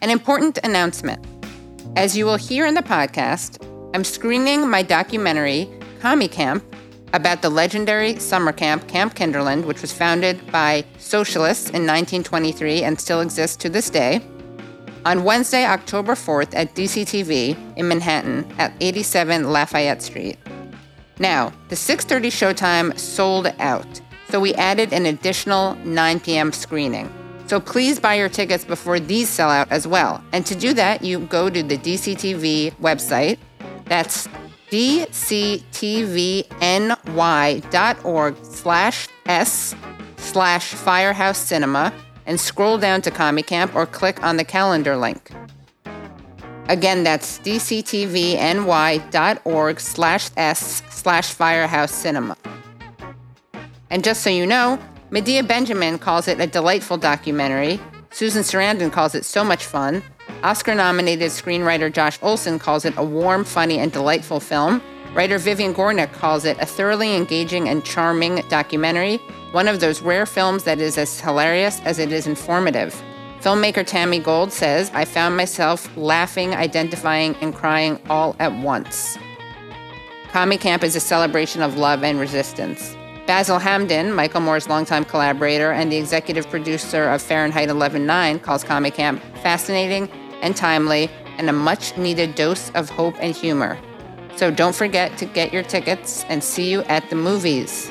An important announcement. As you will hear in the podcast, I'm screening my documentary, Commie Camp, about the legendary summer camp, Camp Kinderland, which was founded by socialists in 1923 and still exists to this day, on Wednesday, October 4th at DCTV in Manhattan at 87 Lafayette Street. Now, the 6:30 showtime sold out, so we added an additional 9 p.m. screening. So please buy your tickets before these sell out as well. And to do that, you go to the DCTV website. That's dctvny.org slash s slash firehouse cinema and scroll down to Commie Camp or click on the calendar link. Again, that's dctvny.org slash s slash firehouse cinema. And just so you know, Medea Benjamin calls it a delightful documentary. Susan Sarandon calls it so much fun. Oscar nominated screenwriter Josh Olson calls it a warm, funny, and delightful film. Writer Vivian Gornick calls it a thoroughly engaging and charming documentary, one of those rare films that is as hilarious as it is informative. Filmmaker Tammy Gold says, I found myself laughing, identifying, and crying all at once. Commie Camp is a celebration of love and resistance. Basil Hamden, Michael Moore's longtime collaborator and the executive producer of Fahrenheit 11.9, calls Commie Camp fascinating and timely and a much needed dose of hope and humor. So don't forget to get your tickets and see you at the movies.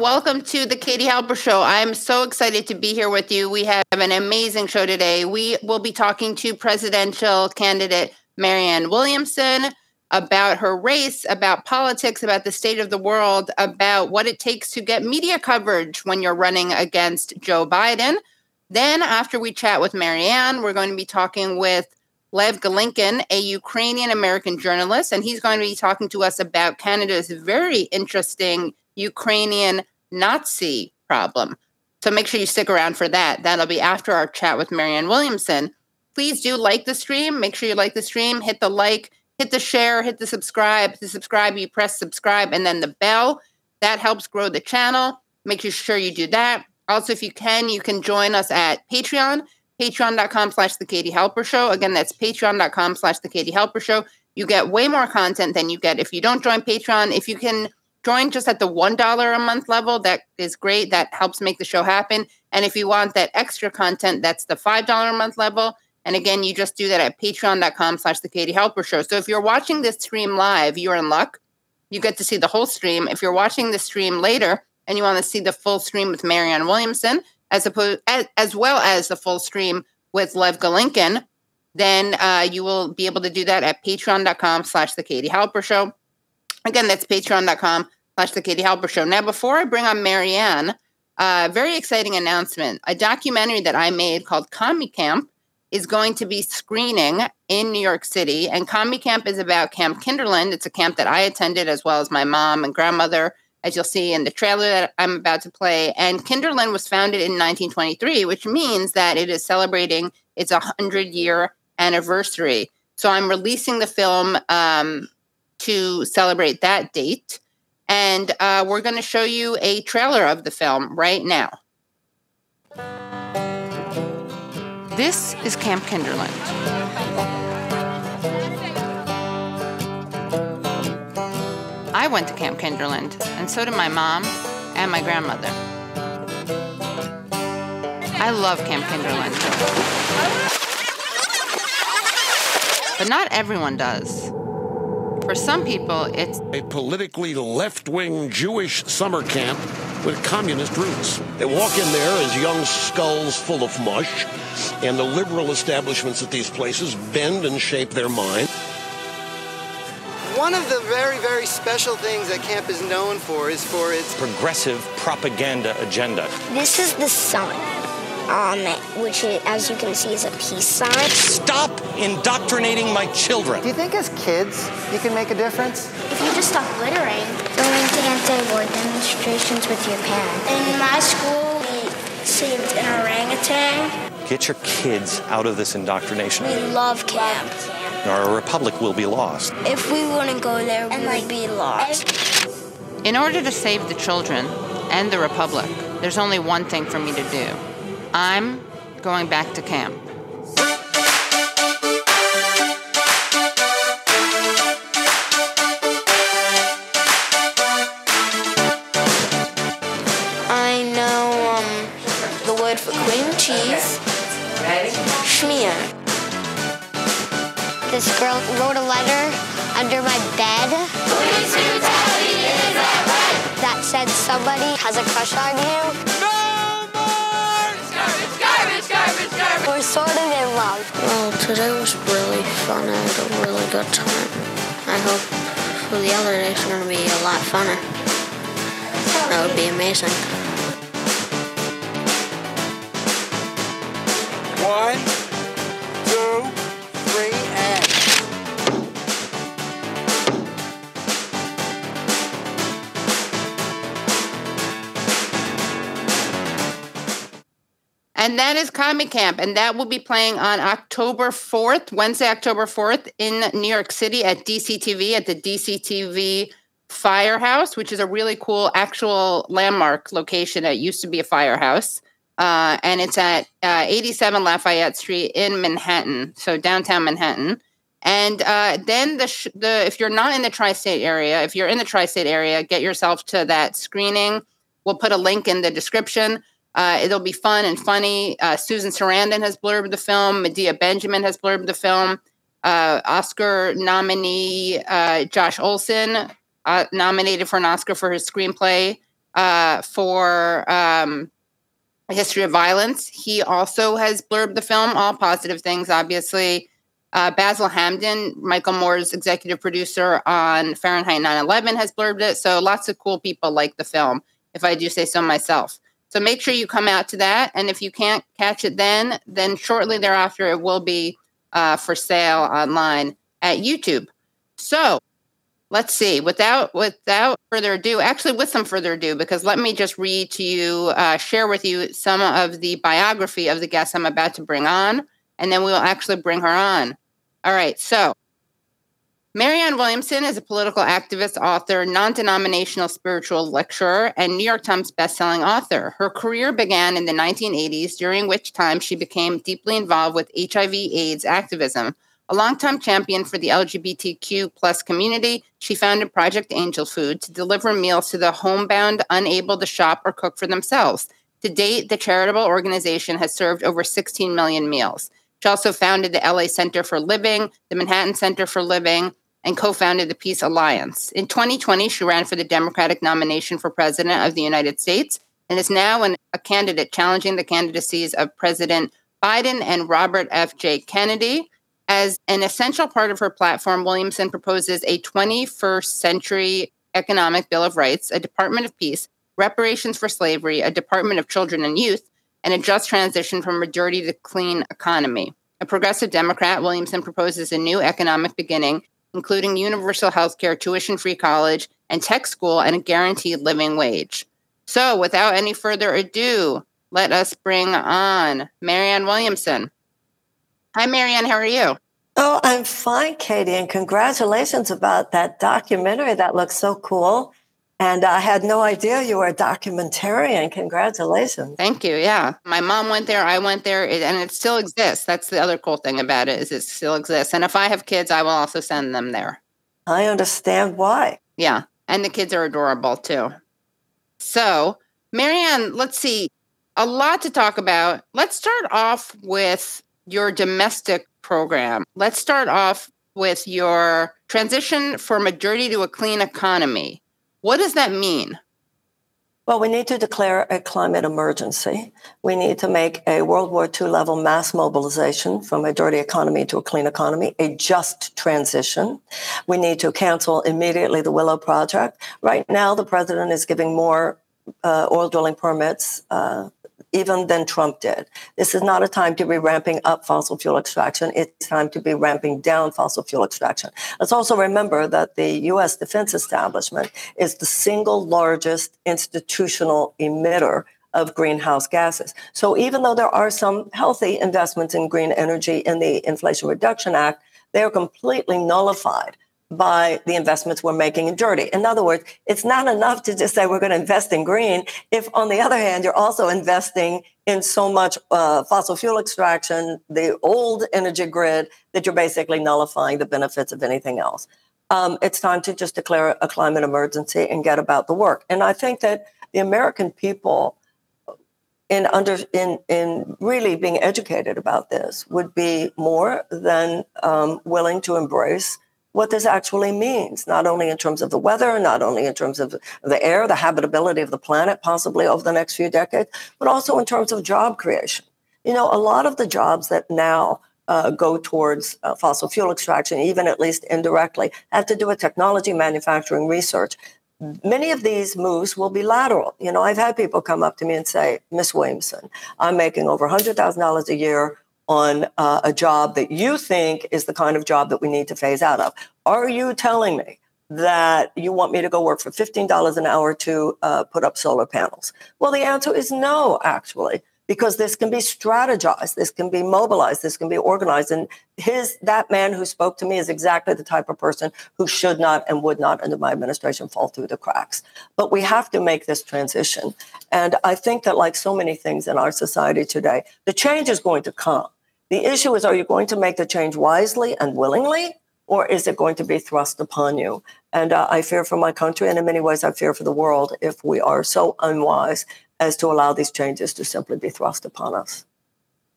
Welcome to the Katie Halper Show. I'm so excited to be here with you. We have an amazing show today. We will be talking to presidential candidate Marianne Williamson about her race, about politics, about the state of the world, about what it takes to get media coverage when you're running against Joe Biden. Then, after we chat with Marianne, we're going to be talking with Lev Golinkin, a Ukrainian American journalist, and he's going to be talking to us about Canada's very interesting Ukrainian Nazi problem. So make sure you stick around for that. That'll be after our chat with Marianne Williamson. Please do like the stream. Make sure you like the stream, hit the like, hit the share, hit the subscribe. To subscribe, you press subscribe and then the bell. That helps grow the channel. Make sure you do that. Also, if you can, you can join us at Patreon, patreon.com slash the Katie Halper Show. Again, that's patreon.com slash the Katie Halper Show. You get way more content than you get if you don't join Patreon. If you can join just at the $1 a month level, that is great. That helps make the show happen. And if you want that extra content, that's the $5 a month level. And again, you just do that at patreon.com slash the Katie Halper Show. So if you're watching this stream live, you're in luck. You get to see the whole stream. If you're watching the stream later and you want to see the full stream with Marianne Williamson, as opposed as, as well as the full stream with Lev Golinkin, then uh, you will be able to do that at patreon.com slash the Katie Halper Show. Again, that's patreon.com slash the Katie Halper Show. Now, before I bring on Marianne, a uh, very exciting announcement. A documentary that I made called Commie Camp is going to be screening in New York City. And Commie Camp is about Camp Kinderland. It's a camp that I attended as well as my mom and grandmother, as you'll see in the trailer that I'm about to play. And Kinderland was founded in 1923, which means that it is celebrating its 100 year anniversary. So I'm releasing the film um, to celebrate that date. And uh, we're going to show you a trailer of the film right now. This is Camp Kinderland. I went to Camp Kinderland, and so did my mom and my grandmother. I love Camp Kinderland. But not everyone does. For some people, it's a politically left wing Jewish summer camp with communist roots. They walk in there as young skulls full of mush, and the liberal establishments at these places bend and shape their mind. One of the very, very special things that camp is known for is for its progressive propaganda agenda. This is the sun um, which, is, as you can see, is a peace sign. Stop indoctrinating my children. Do you think as kids you can make a difference? If you just stop littering, going to anti-war demonstrations with your parents. In my school, we saved an orangutan. Get your kids out of this indoctrination. We love camp. Our republic will be lost. If we wouldn't go there, we would be lost. In order to save the children and the republic, there's only one thing for me to do I'm going back to camp. I know um, the word for cream cheese. Ready? Schmear. This girl wrote a letter under my bed. That said somebody has a crush on you. Sort of in love. Well, today was really fun. I had a really good time. I hope for the other days are going to be a lot funner. That would be amazing. One, And that is Commie Camp. And that will be playing on October 4th, Wednesday, October 4th, in New York City at DCTV, at the DCTV Firehouse, which is a really cool actual landmark location. that used to be a firehouse. Uh, and it's at uh, 87 Lafayette Street in Manhattan, so downtown Manhattan. And uh, then the sh- the if you're not in the tri-state area, if you're in the tri-state area, get yourself to that screening. We'll put a link in the description. Uh, it'll be fun and funny. Uh, Susan Sarandon has blurbed the film. Medea Benjamin has blurbed the film. Uh, Oscar nominee uh, Josh Olson uh, nominated for an Oscar for his screenplay uh, for um, A History of Violence. He also has blurbed the film. All positive things, obviously. Basil Hamden, Michael Moore's executive producer on Fahrenheit 9/11, has blurbed it. So lots of cool people like the film, if I do say so myself. So make sure you come out to that. And if you can't catch it then, then shortly thereafter, it will be uh, for sale online at YouTube. So let's see. Without without further ado, actually, with some further ado, because let me just read to you, uh, share with you some of the biography of the guest I'm about to bring on, and then we will actually bring her on. All right. So Marianne Williamson is a political activist, author, non denominational spiritual lecturer, and New York Times bestselling author. Her career began in the 1980s, during which time she became deeply involved with HIV/AIDS activism. A longtime champion for the LGBTQ plus community, she founded Project Angel Food to deliver meals to the homebound unable to shop or cook for themselves. To date, the charitable organization has served over 16 million meals. She also founded the LA Center for Living, the Manhattan Center for Living, and co founded the Peace Alliance. In 2020, she ran for the Democratic nomination for President of the United States and is now an, a candidate challenging the candidacies of President Biden and Robert F. J. Kennedy. As an essential part of her platform, Williamson proposes a 21st century economic bill of rights, a Department of Peace, reparations for slavery, a Department of Children and Youth, and a just transition from a dirty to clean economy. A progressive Democrat, Williamson proposes a new economic beginning including universal health care, tuition free college, and tech school, and a guaranteed living wage. So, without any further ado, let us bring on Marianne Williamson. Hi, Marianne. How are you? Oh, I'm fine, Katie, and congratulations about that documentary. That looks so cool. And I had no idea you were a documentarian. Congratulations. Thank you. Yeah. My mom went there. I went there and it still exists. That's the other cool thing about it is it still exists. And if I have kids, I will also send them there. I understand why. Yeah. And the kids are adorable too. So, Marianne, let's see. A lot to talk about. Let's start off with your domestic program. Let's start off with your transition from a dirty to a clean economy. What does that mean? Well, we need to declare a climate emergency. We need to make a World War II level mass mobilization from a dirty economy to a clean economy, a just transition. We need to cancel immediately the Willow Project. Right now, the president is giving more uh, oil drilling permits uh, even than Trump did. This is not a time to be ramping up fossil fuel extraction. It's time to be ramping down fossil fuel extraction. Let's also remember that the U.S. defense establishment is the single largest institutional emitter of greenhouse gases. So even though there are some healthy investments in green energy in the Inflation Reduction Act, they are completely nullified by the investments we're making in dirty. In other words, it's not enough to just say we're going to invest in green if, on the other hand, you're also investing in so much uh, fossil fuel extraction, the old energy grid, that you're basically nullifying the benefits of anything else. Um, it's time to just declare a climate emergency and get about the work. And I think that the American people, in under in in really being educated about this, would be more than um, willing to embrace what this actually means, not only in terms of the weather, not only in terms of the air, the habitability of the planet, possibly over the next few decades, but also in terms of job creation. You know, a lot of the jobs that now uh, go towards uh, fossil fuel extraction, even at least indirectly, have to do with technology, manufacturing, research. Many of these moves will be lateral. You know, I've had people come up to me and say, Miss Williamson, I'm making over $100,000 a year on uh, a job that you think is the kind of job that we need to phase out of. Are you telling me that you want me to go work for $15 an hour to uh, put up solar panels? Well, the answer is no, actually, because this can be strategized, this can be mobilized, this can be organized. And his that man who spoke to me is exactly the type of person who should not and would not under my administration fall through the cracks. But we have to make this transition. And I think that like so many things in our society today, the change is going to come. The issue is are you going to make the change wisely and willingly? Or is it going to be thrust upon you? And uh, I fear for my country, and in many ways, I fear for the world if we are so unwise as to allow these changes to simply be thrust upon us.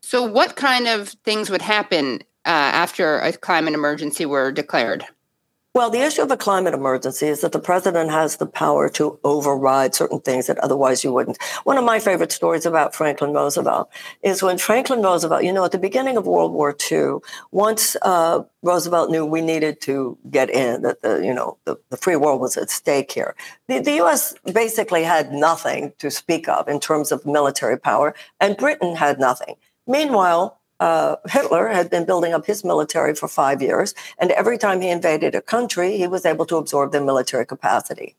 So, what kind of things would happen uh, after a climate emergency were declared? Well, the issue of a climate emergency is that the president has the power to override certain things that otherwise you wouldn't. One of my favorite stories about Franklin Roosevelt is when Franklin Roosevelt, you know, at the beginning of World War II, once uh, Roosevelt knew we needed to get in, that the, you know, the, the free world was at stake here. The, the U.S. basically had nothing to speak of in terms of military power, and Britain had nothing. Meanwhile, uh, Hitler had been building up his military for five years, and every time he invaded a country, he was able to absorb their military capacity.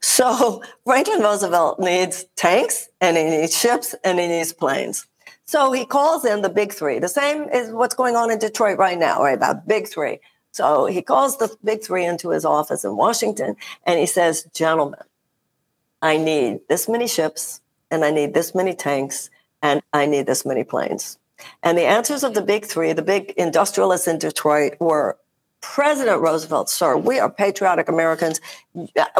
So Franklin Roosevelt needs tanks, and he needs ships, and he needs planes. So he calls in the big three. The same is what's going on in Detroit right now, right? That big three. So he calls the big three into his office in Washington, and he says, "Gentlemen, I need this many ships, and I need this many tanks, and I need this many planes." And the answers of the big three, the big industrialists in Detroit, were President Roosevelt, sir, we are patriotic Americans.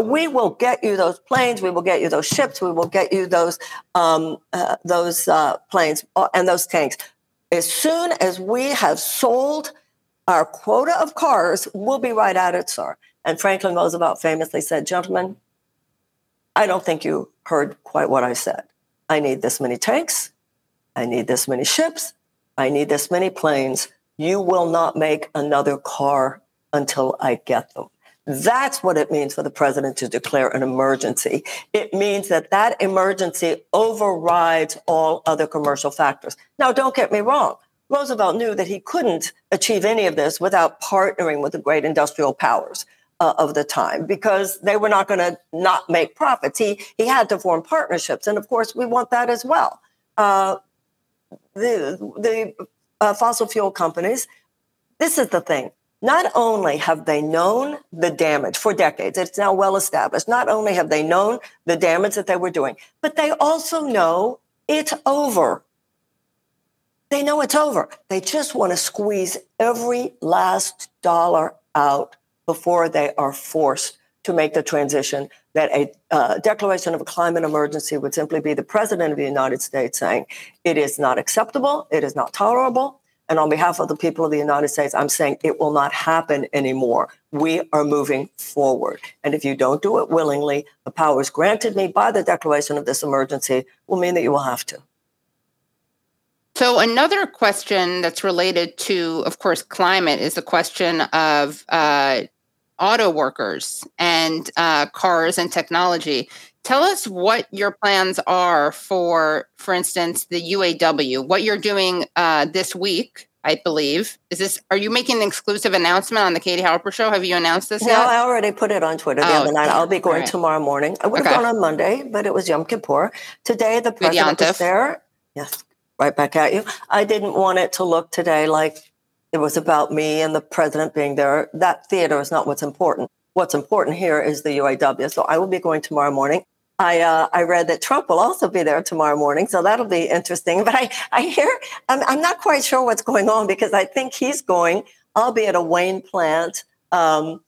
We will get you those planes. We will get you those ships. We will get you those um, uh, those uh, planes uh, and those tanks. As soon as we have sold our quota of cars, we'll be right at it, sir. And Franklin Roosevelt famously said, "Gentlemen, I don't think you heard quite what I said. I need this many tanks. I need this many ships. I need this many planes. You will not make another car until I get them. That's what it means for the president to declare an emergency. It means that that emergency overrides all other commercial factors. Now, don't get me wrong. Roosevelt knew that he couldn't achieve any of this without partnering with the great industrial powers. Uh, of the time because they were not going to not make profits. He he had to form partnerships, and of course we want that as well. Uh, the, the uh, fossil fuel companies, this is the thing. Not only have they known the damage for decades, it's now well established. Not only have they known the damage that they were doing, but they also know it's over. They know it's over. They just want to squeeze every last dollar out before they are forced to make the transition that a uh, declaration of a climate emergency would simply be the president of the United States saying it is not acceptable, it is not tolerable And on behalf of the people of the United States, I'm saying it will not happen anymore. We are moving forward. And if you don't do it willingly, the powers granted me by the declaration of this emergency will mean that you will have to. So, another question that's related to, of course, climate is the question of uh, auto workers and uh, cars and technology. Tell us what your plans are for, for instance, the UAW. What you're doing uh, this week, I believe. Is this? Are you making an exclusive announcement on the Katie Halper Show? Have you announced this no, yet? I already put it on Twitter the oh, other night. I'll be going right. tomorrow morning. I would have okay. gone on Monday, but it was Yom Kippur. Today, the president is there. Yes, right back at you. I didn't want it to look today like it was about me and the president being there. That theater is not what's important. What's important here is the UAW. So I will be going tomorrow morning. I uh, I read that Trump will also be there tomorrow morning, so that'll be interesting. But I I hear I'm, I'm not quite sure what's going on because I think he's going. I'll be at a Wayne plant, um,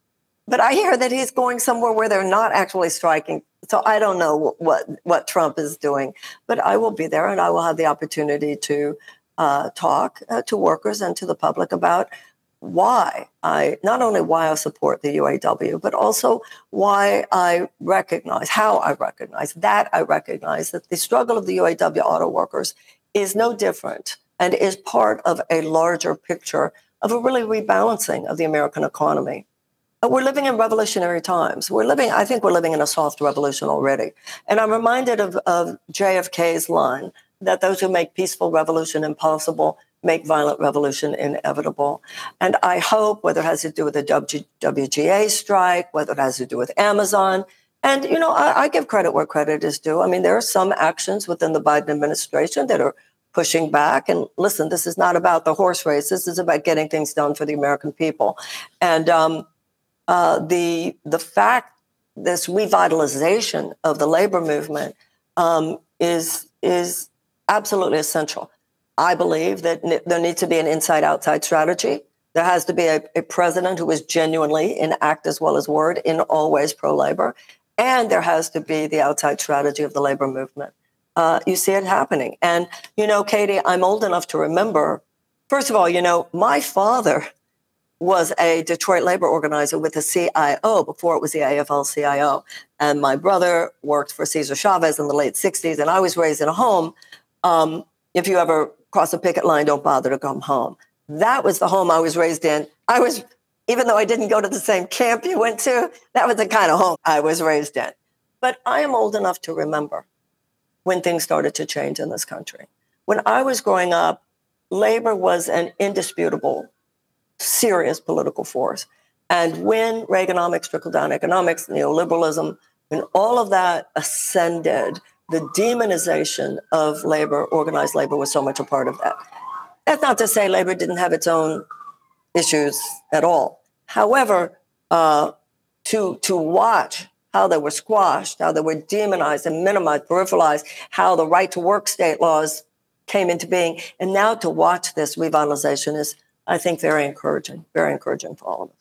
but I hear that he's going somewhere where they're not actually striking so I don't know what what Trump is doing, but I will be there and I will have the opportunity to uh, talk uh, to workers and to the public about why I not only why I support the UAW, but also why I recognize how I recognize that I recognize that the struggle of the UAW auto workers is no different and is part of a larger picture of a really rebalancing of the American economy we're living in revolutionary times. We're living, I think we're living in a soft revolution already. And I'm reminded of, of JFK's line that those who make peaceful revolution impossible make violent revolution inevitable. And I hope, whether it has to do with the WGA strike, whether it has to do with Amazon, and, you know, I, I give credit where credit is due. I mean, there are some actions within the Biden administration that are pushing back. And listen, this is not about the horse race. This is about getting things done for the American people. And um, uh, the the fact this revitalization of the labor movement um, is is absolutely essential. I believe that n- there needs to be an inside outside strategy. There has to be a, a president who is genuinely in act as well as word in always pro labor, and there has to be the outside strategy of the labor movement. Uh, you see it happening, and you know, Katie, I'm old enough to remember. First of all, you know, my father was a Detroit labor organizer with the CIO before it was the AFL CIO. And my brother worked for Cesar Chavez in the late 60s. And I was raised in a home. Um, if you ever cross a picket line, don't bother to come home. That was the home I was raised in. I was, even though I didn't go to the same camp you went to, that was the kind of home I was raised in. But I am old enough to remember when things started to change in this country. When I was growing up, labor was an indisputable serious political force. And when Reaganomics, trickle down economics, neoliberalism, when all of that ascended, the demonization of labor, organized labor, was so much a part of that. That's not to say labor didn't have its own issues at all. However, uh, to to watch how they were squashed, how they were demonized and minimized, peripheralized, how the right to work state laws came into being, and now to watch this revitalization is I think very encouraging, very encouraging for all of us.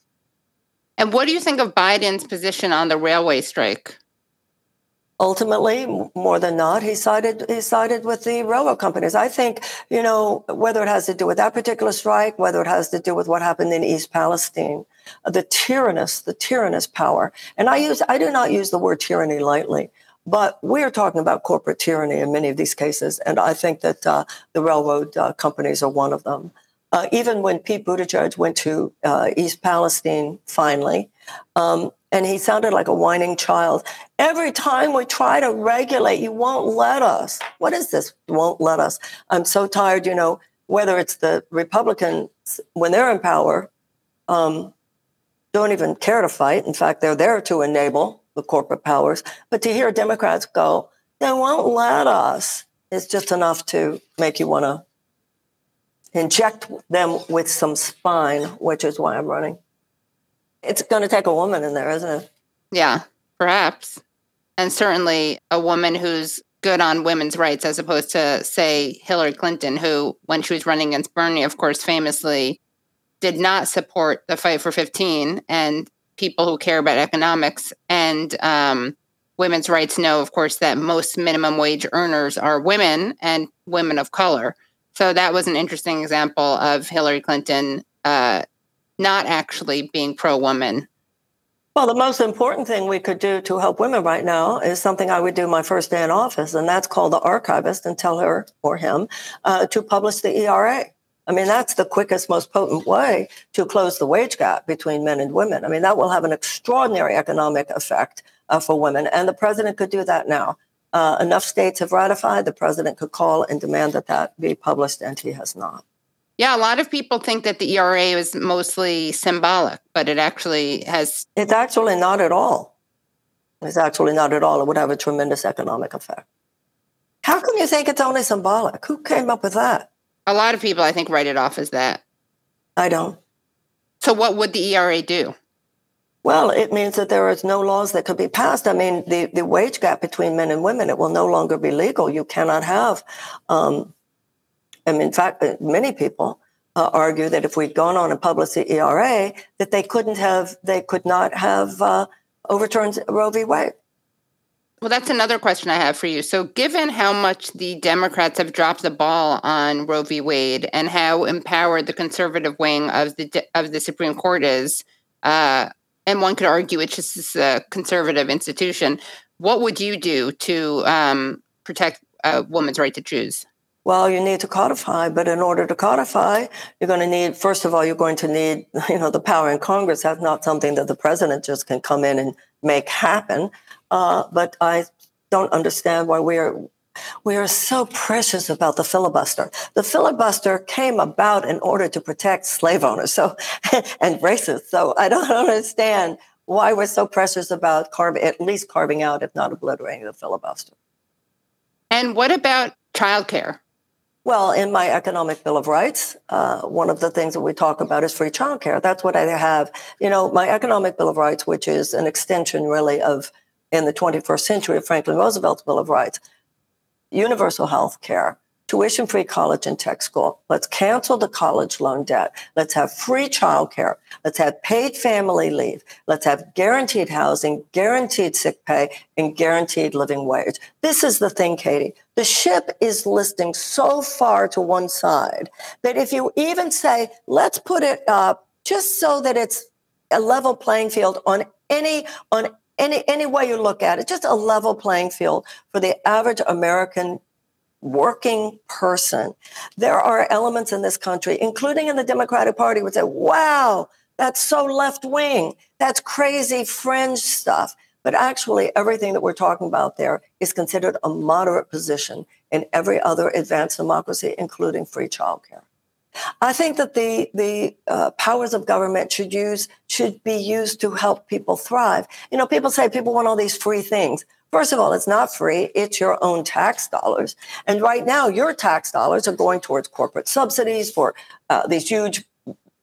And what do you think of Biden's position on the railway strike? Ultimately, more than not, he sided he sided with the railroad companies. I think you know whether it has to do with that particular strike, whether it has to do with what happened in East Palestine, the tyrannous, the tyrannous power. And I use I do not use the word tyranny lightly. But we are talking about corporate tyranny in many of these cases, and I think that uh, the railroad uh, companies are one of them. Uh, even when Pete Buttigieg went to uh, East Palestine finally, um, and he sounded like a whining child. Every time we try to regulate, you won't let us. What is this? Won't let us. I'm so tired, you know, whether it's the Republicans, when they're in power, um, don't even care to fight. In fact, they're there to enable the corporate powers. But to hear Democrats go, they won't let us, is just enough to make you want to inject them with some spine, which is why I'm running. It's going to take a woman in there, isn't it? Yeah, perhaps. And certainly a woman who's good on women's rights as opposed to, say, Hillary Clinton, who, when she was running against Bernie, of course, famously did not support the fight for 15 and people who care about economics and um, women's rights know, of course, that most minimum wage earners are women and women of color. So that was an interesting example of Hillary Clinton uh, not actually being pro woman. Well, the most important thing we could do to help women right now is something I would do my first day in office, and that's call the archivist and tell her or him uh, to publish the ERA. I mean, that's the quickest, most potent way to close the wage gap between men and women. I mean, that will have an extraordinary economic effect uh, for women, and the president could do that now. Uh, enough states have ratified. The president could call and demand that that be published, and he has not. Yeah, a lot of people think that the ERA is mostly symbolic, but it actually has. It's actually not at all. It's actually not at all. It would have a tremendous economic effect. How come you think it's only symbolic? Who came up with that? A lot of people, I think, write it off as that. I don't. So, what would the ERA do? Well, it means that there is no laws that could be passed. I mean, the, the wage gap between men and women, it will no longer be legal. You cannot have um, and in fact, uh, many people uh, argue that if we'd gone on published the ERA, that they couldn't have, they could not have uh, overturned Roe v. Wade. Well, that's another question I have for you. So, given how much the Democrats have dropped the ball on Roe v. Wade and how empowered the conservative wing of the of the Supreme Court is, uh, and one could argue it's just a conservative institution, what would you do to um, protect a woman's right to choose? Well, you need to codify, but in order to codify, you're going to need, first of all, you're going to need, you know, the power in Congress. That's not something that the president just can come in and make happen. Uh, but I don't understand why we are we are so precious about the filibuster. The filibuster came about in order to protect slave owners, so and racists. So I don't understand why we're so precious about carving, at least carving out, if not obliterating, the filibuster. And what about childcare? Well, in my Economic Bill of Rights, uh, one of the things that we talk about is free childcare. That's what I have. You know, my Economic Bill of Rights, which is an extension really of in the 21st century of Franklin Roosevelt's Bill of Rights, universal health care, tuition free college and tech school. Let's cancel the college loan debt. Let's have free childcare. Let's have paid family leave. Let's have guaranteed housing, guaranteed sick pay, and guaranteed living wage. This is the thing, Katie. The ship is listing so far to one side that if you even say, let's put it up just so that it's a level playing field on any, on any, any way you look at it, just a level playing field for the average American working person. There are elements in this country, including in the Democratic Party, would say, wow, that's so left wing. That's crazy fringe stuff. But actually, everything that we're talking about there is considered a moderate position in every other advanced democracy, including free childcare. I think that the the uh, powers of government should use should be used to help people thrive. You know, people say people want all these free things. First of all, it's not free. It's your own tax dollars. And right now, your tax dollars are going towards corporate subsidies for uh, these huge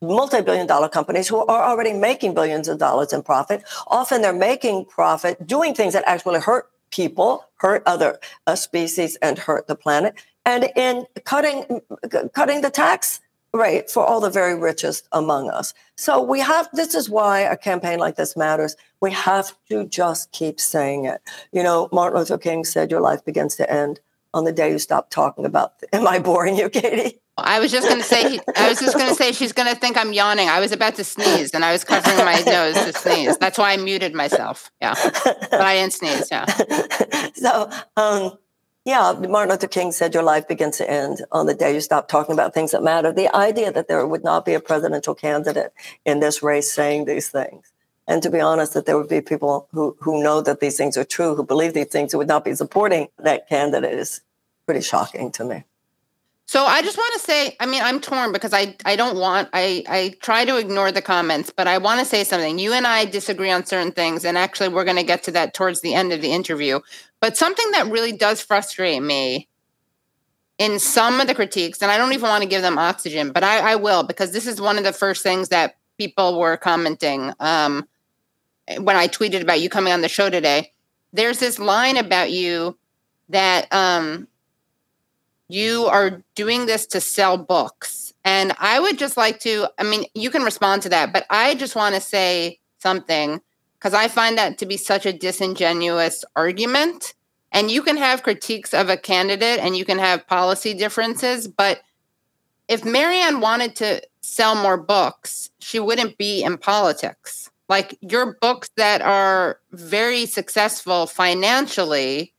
multi-billion dollar companies who are already making billions of dollars in profit. Often they're making profit doing things that actually hurt people, hurt other uh, species, and hurt the planet. And in cutting, cutting the tax rate for all the very richest among us. So we have, this is why a campaign like this matters. We have to just keep saying it. You know, Martin Luther King said, Your life begins to end on the day you stop talking about. Am I boring you, Katie? I was just going to say, I was just going to say, she's going to think I'm yawning. I was about to sneeze and I was covering my nose to sneeze. That's why I muted myself. Yeah. But I didn't sneeze. Yeah. So, um, yeah, Martin Luther King said your life begins to end on the day you stop talking about things that matter. The idea that there would not be a presidential candidate in this race saying these things. And to be honest, that there would be people who, who know that these things are true, who believe these things, who would not be supporting that candidate is pretty shocking to me. So I just want to say, I mean, I'm torn because I, I don't want, I, I try to ignore the comments, but I want to say something. You and I disagree on certain things, and actually, we're going to get to that towards the end of the interview. But something that really does frustrate me in some of the critiques, and I don't even want to give them oxygen, but I, I will because this is one of the first things that people were commenting um, when I tweeted about you coming on the show today. There's this line about you that um, you are doing this to sell books. And I would just like to, I mean, you can respond to that, but I just want to say something because I find that to be such a disingenuous argument. And you can have critiques of a candidate and you can have policy differences, but if Marianne wanted to sell more books, she wouldn't be in politics. Like your books that are very successful financially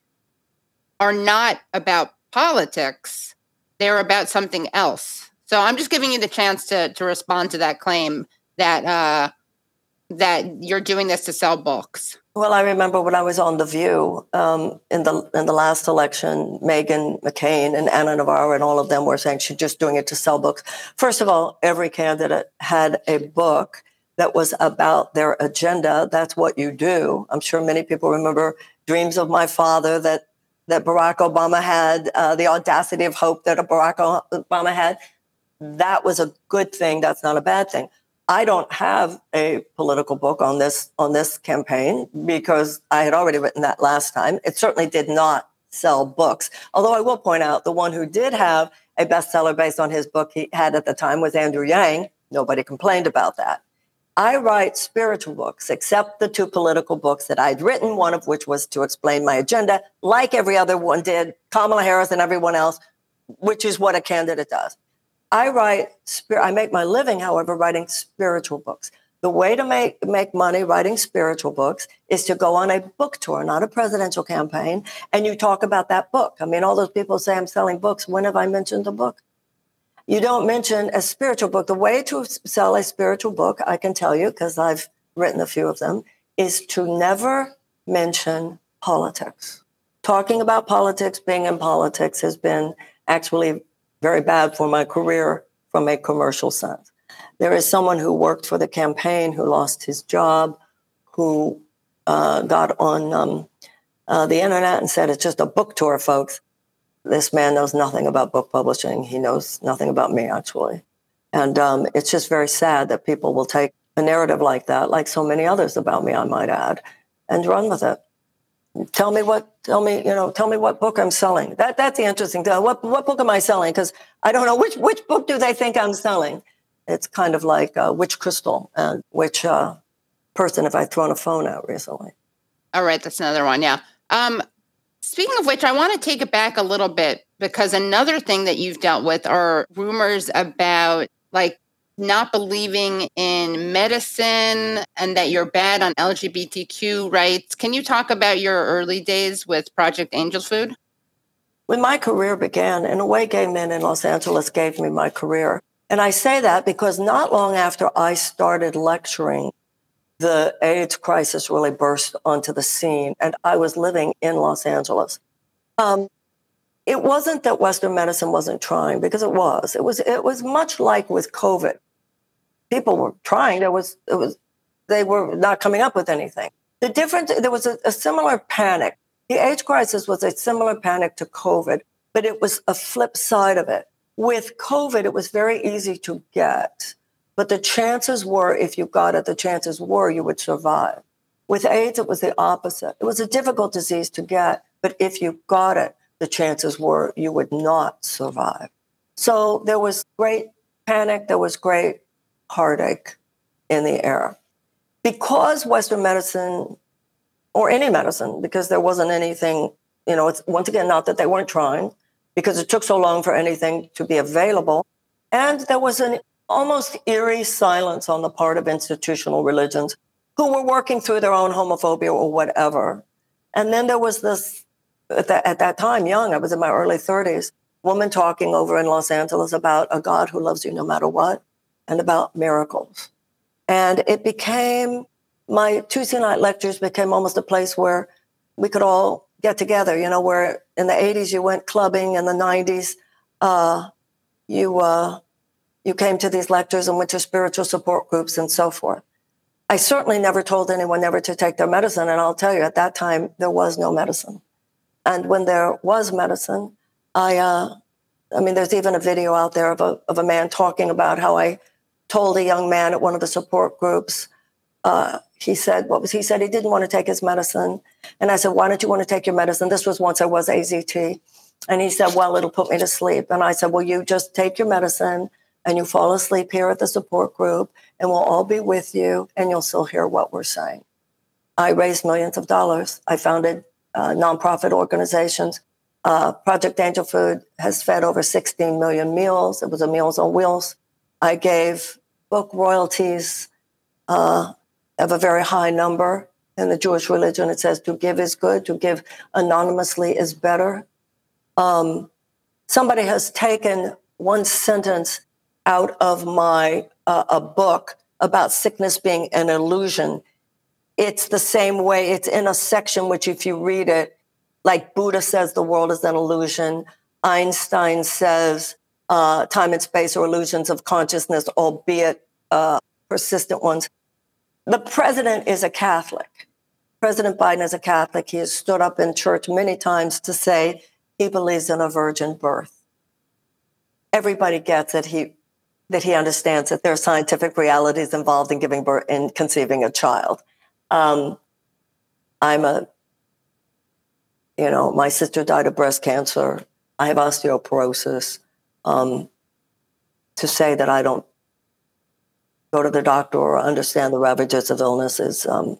are not about politics, they're about something else. So I'm just giving you the chance to to respond to that claim that uh that you're doing this to sell books. Well, I remember when I was on The View um, in the in the last election, Meghan McCain and Ana Navarro and all of them were saying she's just doing it to sell books. First of all, every candidate had a book that was about their agenda. That's what you do. I'm sure many people remember Dreams of My Father that that Barack Obama had, uh, the audacity of hope that Barack Obama had. That was a good thing. That's not a bad thing. I don't have a political book on this on this campaign because I had already written that last time. It certainly did not sell books. Although I will point out the one who did have a bestseller based on his book he had at the time was Andrew Yang. Nobody complained about that. I write spiritual books, except the two political books that I'd written, one of which was to explain my agenda, like every other one did, Kamala Harris and everyone else, which is what a candidate does. I write, I make my living, however, writing spiritual books. The way to make, make money writing spiritual books is to go on a book tour, not a presidential campaign, and you talk about that book. I mean, all those people say I'm selling books. When have I mentioned a book? You don't mention a spiritual book. The way to sell a spiritual book, I can tell you, because I've written a few of them, is to never mention politics. Talking about politics, being in politics has been actually very bad for my career from a commercial sense. There is someone who worked for the campaign who lost his job, who uh, got on um, uh, the internet and said, It's just a book tour, folks. This man knows nothing about book publishing. He knows nothing about me, actually. And um, it's just very sad that people will take a narrative like that, like so many others about me, I might add, and run with it tell me what tell me you know tell me what book i'm selling. That that's the interesting thing. What what book am i selling? Because i don't know which which book do they think i'm selling. It's kind of like uh, which crystal and which uh, person have i thrown a phone out recently? All right that's another one yeah. Um speaking of which i want to take it back a little bit because another thing that you've dealt with are rumors about like not believing in medicine and that you're bad on LGBTQ rights. Can you talk about your early days with Project Angel Food? When my career began, in a way, gay men in Los Angeles gave me my career. And I say that because not long after I started lecturing, the AIDS crisis really burst onto the scene, and I was living in Los Angeles. Um, it wasn't that Western medicine wasn't trying, because it was. It was. It was much like with COVID people were trying. There was, it was, they were not coming up with anything. The difference, there was a, a similar panic. The AIDS crisis was a similar panic to COVID, but it was a flip side of it. With COVID, it was very easy to get, but the chances were, if you got it, the chances were you would survive. With AIDS, it was the opposite. It was a difficult disease to get, but if you got it, the chances were you would not survive. So there was great panic, there was great heartache in the air. Because Western medicine, or any medicine, because there wasn't anything, you know, it's once again not that they weren't trying, because it took so long for anything to be available. And there was an almost eerie silence on the part of institutional religions who were working through their own homophobia or whatever. And then there was this, at that, at that time, young, I was in my early 30s, woman talking over in Los Angeles about a God who loves you no matter what and about miracles. And it became, my Tuesday night lectures became almost a place where we could all get together, you know, where in the 80s you went clubbing, in the 90s uh, you, uh, you came to these lectures and went to spiritual support groups and so forth. I certainly never told anyone never to take their medicine. And I'll tell you, at that time, there was no medicine. And when there was medicine, I, uh, I mean, there's even a video out there of a, of a man talking about how I told a young man at one of the support groups, uh, he said, what was he said? He didn't want to take his medicine. And I said, why don't you want to take your medicine? This was once I was AZT. And he said, well, it'll put me to sleep. And I said, well, you just take your medicine and you fall asleep here at the support group and we'll all be with you and you'll still hear what we're saying. I raised millions of dollars. I founded uh, nonprofit organizations. Uh, Project Angel Food has fed over 16 million meals. It was a Meals on Wheels. I gave book royalties uh, of a very high number. In the Jewish religion, it says to give is good, to give anonymously is better. Um, somebody has taken one sentence out of my uh, a book about sickness being an illusion. It's the same way. It's in a section which, if you read it, like Buddha says, the world is an illusion. Einstein says uh, time and space or illusions of consciousness, albeit uh, persistent ones. The president is a Catholic. President Biden is a Catholic. He has stood up in church many times to say he believes in a virgin birth. Everybody gets it. He that he understands that there are scientific realities involved in giving birth in conceiving a child. Um, I'm a, you know, my sister died of breast cancer. I have osteoporosis. Um, to say that I don't go to the doctor or understand the ravages of illness is um,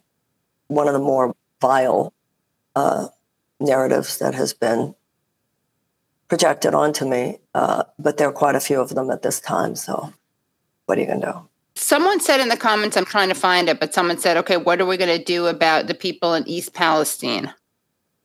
one of the more vile uh, narratives that has been projected onto me. Uh, but there are quite a few of them at this time. So, what are you going to do? Someone said in the comments, I'm trying to find it, but someone said, okay, what are we going to do about the people in East Palestine?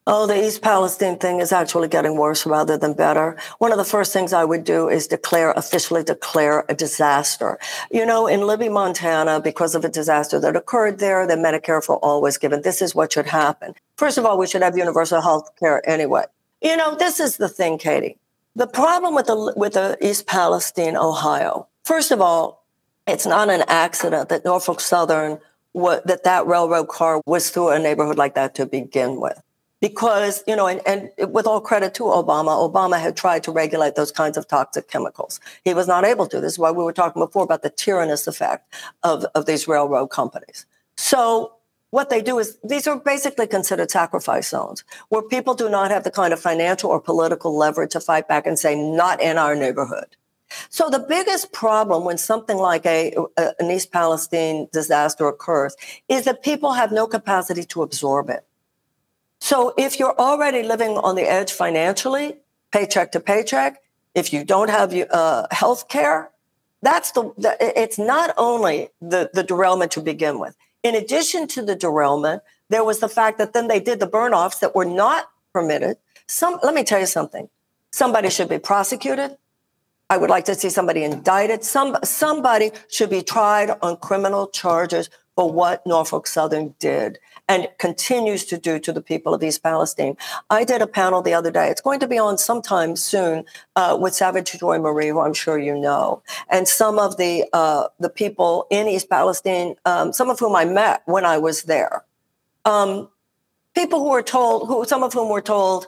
Oh, the East Palestine thing is actually getting worse rather than better. One of the first things I would do is declare, officially declare a disaster. You know, in Libby, Montana, because of a disaster that occurred there, the Medicare for all was given. This is what should happen. First of all, we should have universal health care anyway. You know, this is the thing, Katie. The problem with the, with the East Palestine, Ohio, first of all, it's not an accident that Norfolk Southern, that that railroad car was through a neighborhood like that to begin with because you know and, and with all credit to obama obama had tried to regulate those kinds of toxic chemicals. He was not able to. This is why we were talking before about the tyrannous effect of, of these railroad companies. So what they do is these are basically considered sacrifice zones where people do not have the kind of financial or political leverage to fight back and say not in our neighborhood. So the biggest problem when something like a, a, an East Palestine disaster occurs is that people have no capacity to absorb it. So if you're already living on the edge financially, paycheck to paycheck, if you don't have uh, health care, that's the, the, it's not only the, the derailment to begin with. In addition to the derailment, there was the fact that then they did the burn offs that were not permitted. Some, let me tell you something. Somebody should be prosecuted. I would like to see somebody indicted. Some, somebody should be tried on criminal charges for what Norfolk Southern did and continues to do to the people of East Palestine. I did a panel the other day. It's going to be on sometime soon uh, with Savage Joy Marie, who I'm sure you know, and some of the uh, the people in East Palestine, um, some of whom I met when I was there. Um, people who were told, who some of whom were told,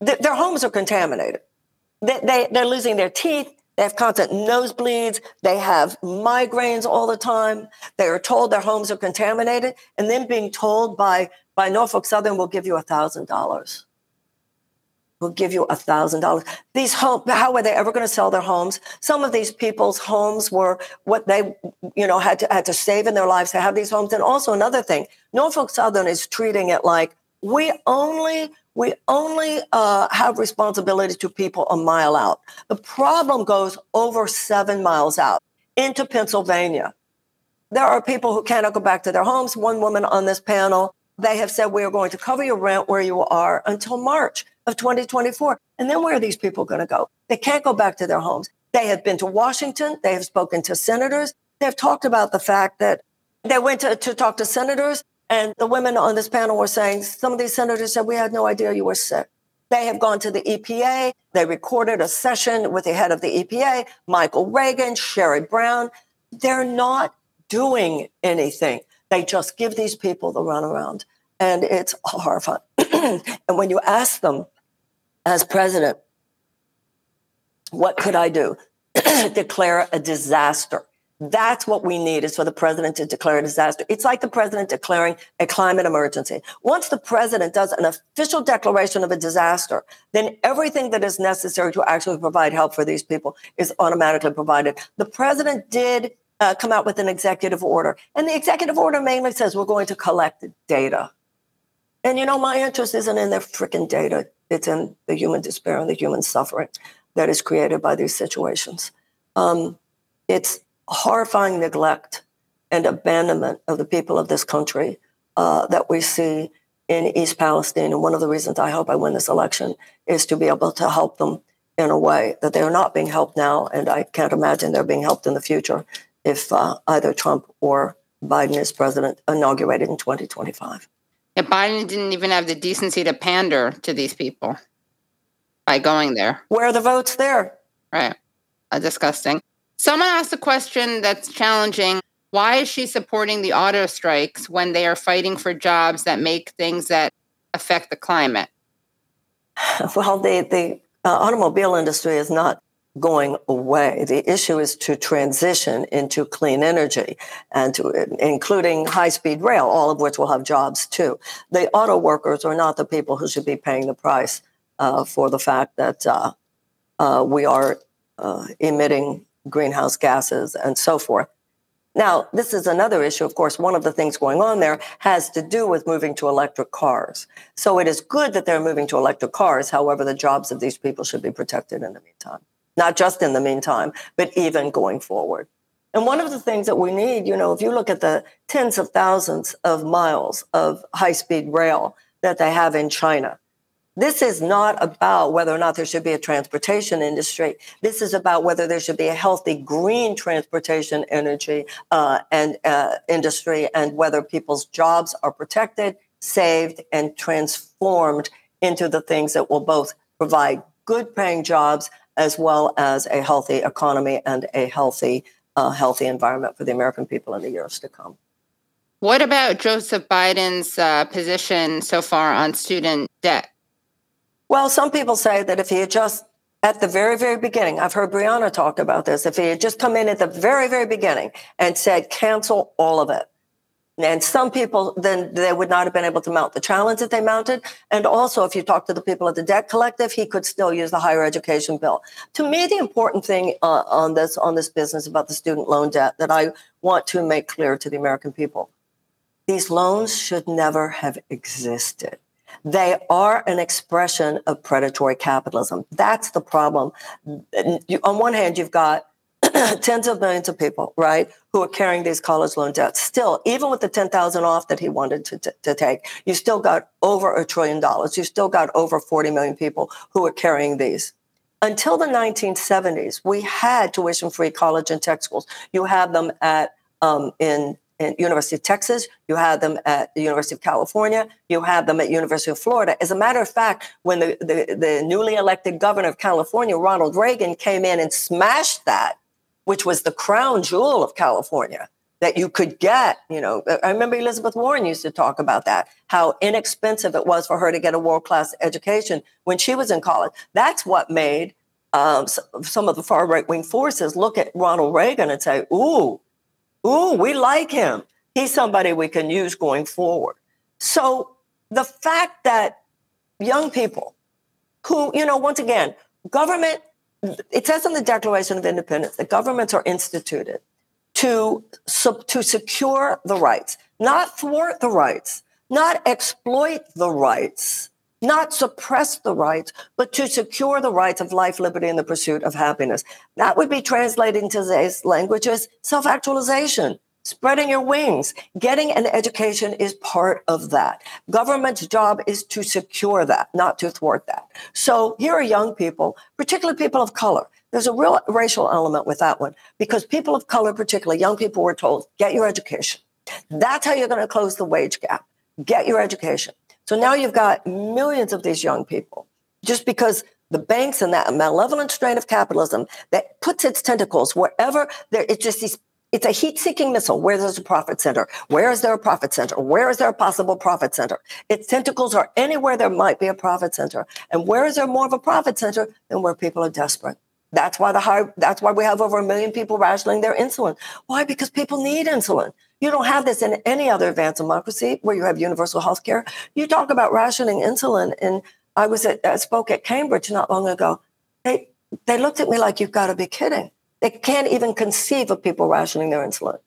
that their homes are contaminated. They, they, they're losing their teeth. They have constant nosebleeds. They have migraines all the time. They are told their homes are contaminated, and then being told by by Norfolk Southern, "We'll give you a thousand dollars. We'll give you a thousand dollars." These homes, how were they ever going to sell their homes? Some of these people's homes were what they, you know, had to had to save in their lives to have these homes. And also another thing, Norfolk Southern is treating it like we only we only uh, have responsibility to people a mile out. The problem goes over seven miles out into Pennsylvania. There are people who cannot go back to their homes. One woman on this panel, they have said, we are going to cover your rent where you are until March of 2024. And then where are these people going to go? They can't go back to their homes. They have been to Washington. They have spoken to senators. They have talked about the fact that they went to, to talk to senators and the women on this panel were saying some of these senators said, We had no idea you were sick. They have gone to the EPA. They recorded a session with the head of the EPA, Michael Regan, Sherrod Brown. They're not doing anything. They just give these people the runaround. And it's horrifying. and when you ask them, as president, what could I do? Declare a disaster. That's what we need is for the president to declare a disaster. It's like the president declaring a climate emergency. Once the president does an official declaration of a disaster, then everything that is necessary to actually provide help for these people is automatically provided. The president did uh, come out with an executive order, and the executive order mainly says we're going to collect data. And you know, my interest isn't in their freaking data. It's in the human despair and the human suffering that is created by these situations. Um, it's horrifying neglect and abandonment of the people of this country uh, that we see in East Palestine. And one of the reasons I hope I win this election is to be able to help them in a way that they are not being helped now. And I can't imagine they're being helped in the future if uh, either Trump or Biden is president inaugurated in 2025. Yeah, Biden didn't even have the decency to pander to these people by going there. Where are the votes there? Right. Uh, disgusting. Someone asked a question that's challenging. Why is she supporting the auto strikes when they are fighting for jobs that make things that affect the climate? Well, the, the uh, automobile industry is not going away. The issue is to transition into clean energy and to including high speed rail, all of which will have jobs too. The auto workers are not the people who should be paying the price uh, for the fact that uh, uh, we are uh, emitting greenhouse gases and so forth. Now, this is another issue. Of course, one of the things going on there has to do with moving to electric cars. So it is good that they're moving to electric cars. However, the jobs of these people should be protected in the meantime, not just in the meantime, but even going forward. And one of the things that we need, you know, if you look at the tens of thousands of miles of high speed rail that they have in China, this is not about whether or not there should be a transportation industry. This is about whether there should be a healthy green transportation energy uh, and uh, industry, and whether people's jobs are protected, saved, and transformed into the things that will both provide good paying jobs as well as a healthy economy and a healthy, uh, healthy environment for the American people in the years to come. What about Joseph Biden's uh, position so far on student debt? Well, some people say that if he had just at the very, very beginning, I've heard Briahna talk about this. If he had just come in at the very, very beginning and said, cancel all of it. And some people, then they would not have been able to mount the challenge that they mounted. And also, if you talk to the people at the debt collective, he could still use the higher education bill. To me, the important thing uh, on this, on this business about the student loan debt that I want to make clear to the American people, these loans should never have existed. They are an expression of predatory capitalism. That's the problem. You, on one hand, you've got tens of millions of people, right, who are carrying these college loan debts. Still, even with the 10,000 off that he wanted to, to, take, you still got over a trillion dollars. You still got over 40 million people who are carrying these. Until the 1970s, we had tuition free college and tech schools. You had them at um, in in University of Texas, you had them at the University of California, you had them at University of Florida. As a matter of fact, when the, the, the newly elected governor of California, Ronald Reagan, came in and smashed that, which was the crown jewel of California that you could get, you know, I remember Elizabeth Warren used to talk about that, how inexpensive it was for her to get a world-class education when she was in college. That's what made um, some of the far right-wing forces look at Ronald Reagan and say, ooh, Ooh, we like him. He's somebody we can use going forward. So the fact that young people who, you know, once again, government, it says in the Declaration of Independence that governments are instituted to, to secure the rights, not thwart the rights, not exploit the rights, not suppress the rights, but to secure the rights of life, liberty, and the pursuit of happiness. That would be translated into today's language as self actualization, spreading your wings. Getting an education is part of that. Government's job is to secure that, not to thwart that. So here are young people, particularly people of color. There's a real racial element with that one because people of color, particularly young people, were told, get your education. That's how you're going to close the wage gap. Get your education. So now you've got millions of these young people just because the banks and that malevolent strain of capitalism that puts its tentacles wherever there, it's just these it's a heat seeking missile. Where there's a profit center? Where is there a profit center? Where is there a possible profit center? Its tentacles are anywhere there might be a profit center. And where is there more of a profit center than where people are desperate? That's why the high, that's why we have over a million people rationing their insulin. Why? Because people need insulin. You don't have this in any other advanced democracy where you have universal health care. You talk about rationing insulin, and I was at, I spoke at Cambridge not long ago. They they looked at me like you've got to be kidding. They can't even conceive of people rationing their insulin.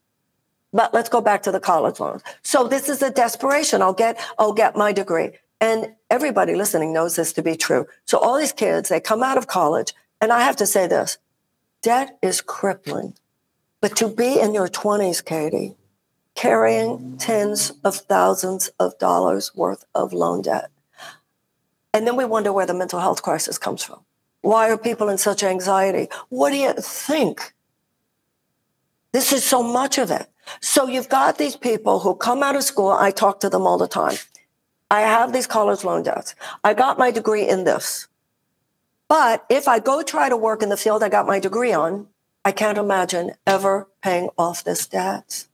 But let's go back to the college loans. So this is a desperation. I'll get I'll get my degree. And everybody listening knows this to be true. So all these kids, they come out of college, and I have to say this debt is crippling. But to be in your 20s, Katie, carrying tens of thousands of dollars worth of loan debt. And then we wonder where the mental health crisis comes from. Why are people in such anxiety? What do you think? This is so much of it. So you've got these people who come out of school. I talk to them all the time. I have these college loan debts. I got my degree in this. But if I go try to work in the field I got my degree on, I can't imagine ever paying off this debt.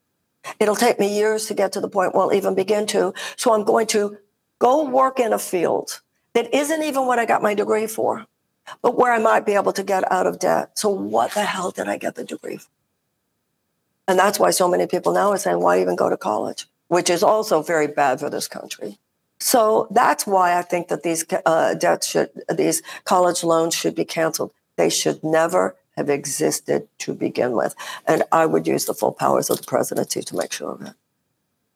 It'll take me years to get to the point where I'll even begin to. So I'm going to go work in a field that isn't even what I got my degree for, but where I might be able to get out of debt. So what the hell did I get the degree for? And that's why so many people now are saying, why even go to college? Which is also very bad for this country. So that's why I think that these uh, debts should, these college loans should be canceled. They should never have existed to begin with. And I would use the full powers of the presidency to make sure of it.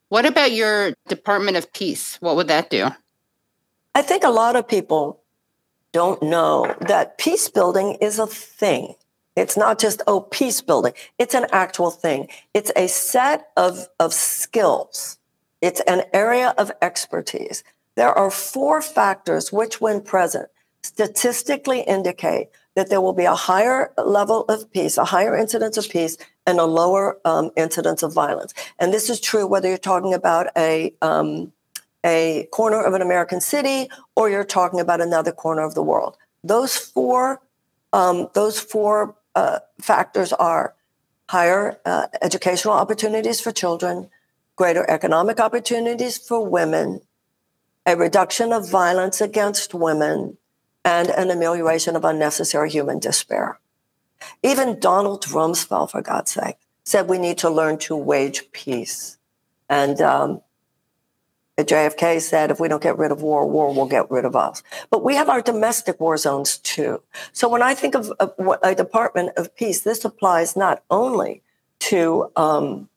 What about your Department of Peace? What would that do? I think a lot of people don't know that peace building is a thing. It's not just, oh, peace building. It's an actual thing. It's a set of, of skills. It's an area of expertise. There are four factors which, when present, statistically indicate that there will be a higher level of peace, a higher incidence of peace, and a lower um, incidence of violence. And this is true whether you're talking about a um, a corner of an American city or you're talking about another corner of the world. Those four um, those four uh, factors are higher uh, educational opportunities for children, greater economic opportunities for women, a reduction of violence against women, and an amelioration of unnecessary human despair. Even Donald Rumsfeld, for God's sake, said we need to learn to wage peace. And um, JFK said, if we don't get rid of war, war will get rid of us. But we have our domestic war zones too. So when I think of a, a Department of Peace, this applies not only to um,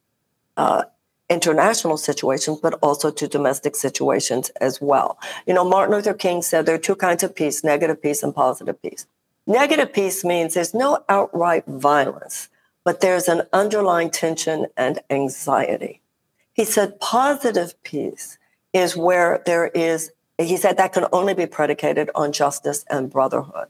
uh, international situations, but also to domestic situations as well. You know, Martin Luther King said there are two kinds of peace negative peace and positive peace. Negative peace means there's no outright violence, but there's an underlying tension and anxiety. He said positive peace is where there is, he said that can only be predicated on justice and brotherhood.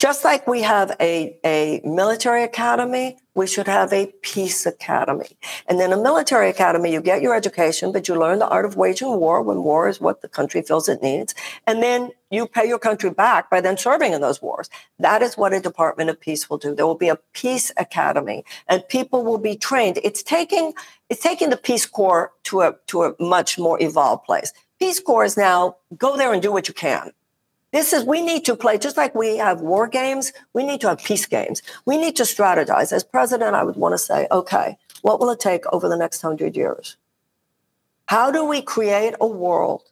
Just like we have a, a military academy, we should have a peace academy. And then a military academy, you get your education, but you learn the art of waging war when war is what the country feels it needs. And then you pay your country back by then serving in those wars. That is what a Department of Peace will do. There will be a peace academy and people will be trained. It's taking, it's taking the Peace Corps to a, to a much more evolved place. Peace Corps is now go there and do what you can. This is, we need to play, just like we have war games, we need to have peace games. We need to strategize. As president, I would want to say, okay, what will it take over the next hundred years? How do we create a world?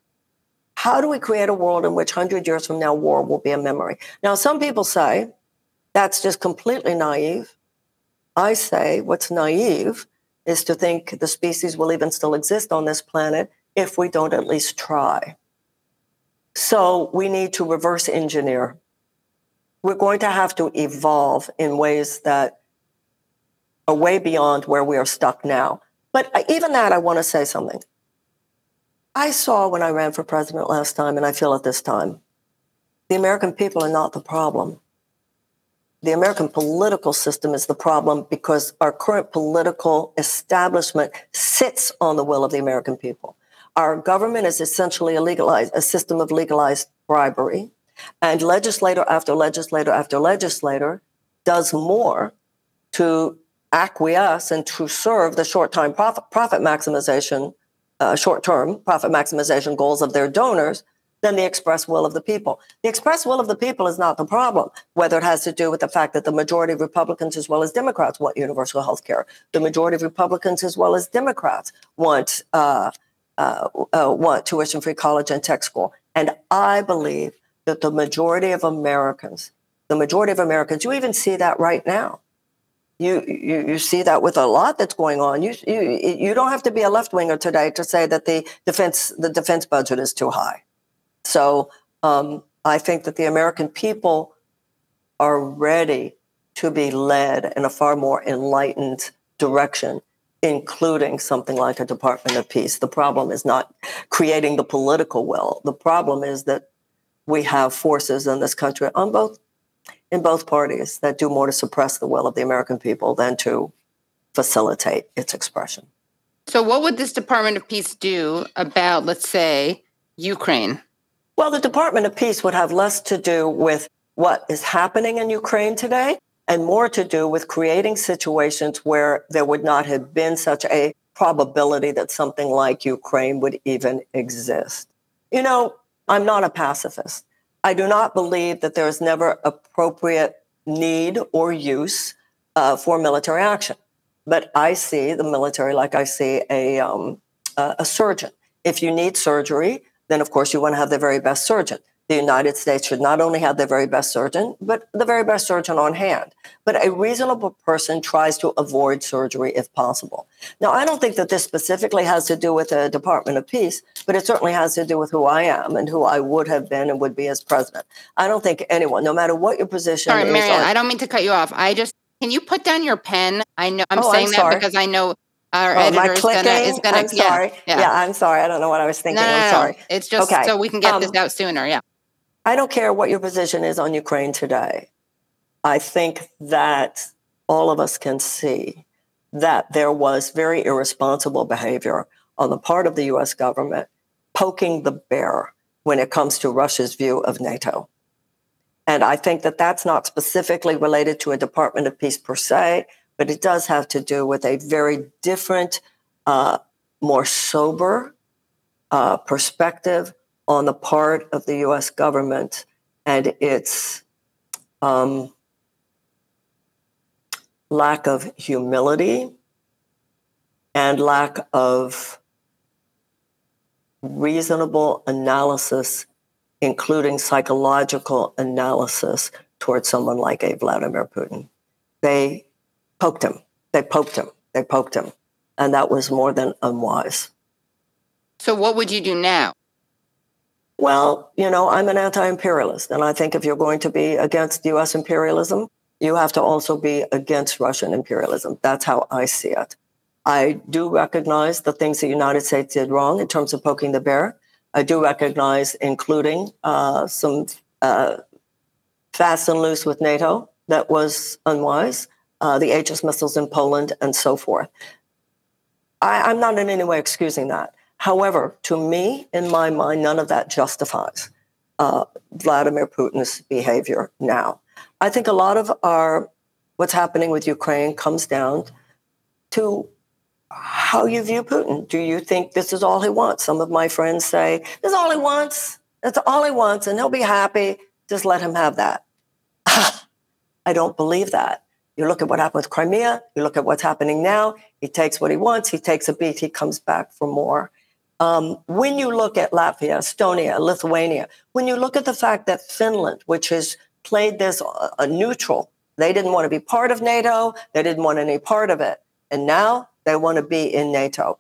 How do we create a world in which 100 years from now, war will be a memory? Now, some people say that's just completely naive. I say what's naive is to think the species will even still exist on this planet if we don't at least try. So we need to reverse engineer. We're going to have to evolve in ways that are way beyond where we are stuck now. But even that, I want to say something. I saw when I ran for president last time, and I feel it this time, the American people are not the problem. The American political system is the problem because our current political establishment sits on the will of the American people. Our government is essentially a legalized, a system of legalized bribery. And legislator after legislator after legislator does more to acquiesce and to serve the short time profit, profit maximization, uh, short term profit maximization goals of their donors than the express will of the people. The express will of the people is not the problem, whether it has to do with the fact that the majority of Republicans as well as Democrats want universal health care. The majority of Republicans as well as Democrats want uh, uh, uh, want tuition free college and tech school. And I believe that the majority of Americans, the majority of Americans, you even see that right now. You, you, you see that with a lot that's going on. You, you, you don't have to be a left winger today to say that the defense, the defense budget is too high. So um, I think that the American people are ready to be led in a far more enlightened direction, including something like a Department of Peace. The problem is not creating the political will. The problem is that we have forces in this country on both in both parties that do more to suppress the will of the American people than to facilitate its expression. So, what would this Department of Peace do about, let's say, Ukraine? Well, the Department of Peace would have less to do with what is happening in Ukraine today and more to do with creating situations where there would not have been such a probability that something like Ukraine would even exist. You know, I'm not a pacifist. I do not believe that there is never appropriate need or use uh, for military action. But I see the military like I see a, um, a surgeon. If you need surgery, then of course you want to have the very best surgeon. The United States should not only have the very best surgeon, but the very best surgeon on hand. But a reasonable person tries to avoid surgery if possible. Now, I don't think that this specifically has to do with the Department of Peace, but it certainly has to do with who I am and who I would have been and would be as president. I don't think anyone, no matter what your position Sorry, is. Marianne, on- I don't mean to cut you off. I just, can you put down your pen? I know, I'm Oh, I'm saying that because I know our Oh, editor is gonna, is gonna, I'm yeah, sorry. yeah. Yeah. I'm sorry. I don't know what I was No, thinking. no, I'm no, sorry. It's just Okay. so we can get Um, this out sooner. Yeah. I don't care what your position is on Ukraine today. I think that all of us can see that there was very irresponsible behavior on the part of the US government poking the bear when it comes to Russia's view of NATO. And I think that that's not specifically related to a Department of Peace per se, but it does have to do with a very different, uh, more sober uh, perspective on the part of the US government and its um, lack of humility and lack of reasonable analysis, including psychological analysis towards someone like a Vladimir Putin. They poked him, they poked him, they poked him. And that was more than unwise. So what would you do now? Well, you know, I'm an anti imperialist. And I think if you're going to be against US imperialism, you have to also be against Russian imperialism. That's how I see it. I do recognize the things the United States did wrong in terms of poking the bear. I do recognize, including uh, some uh, fast and loose with NATO that was unwise, uh, the Aegis missiles in Poland, and so forth. I, I'm not in any way excusing that. However, to me, in my mind, none of that justifies uh, Vladimir Putin's behavior now. I think a lot of our what's happening with Ukraine comes down to how you view Putin. Do you think this is all he wants? Some of my friends say, this is all he wants. That's all he wants, and he'll be happy. Just let him have that. I don't believe that. You look at what happened with Crimea, you look at what's happening now. He takes what he wants, he takes a beat, he comes back for more. Um, when you look at Latvia, Estonia, Lithuania, when you look at the fact that Finland, which has played this uh, a neutral, they didn't want to be part of NATO, they didn't want any part of it, and now they want to be in NATO.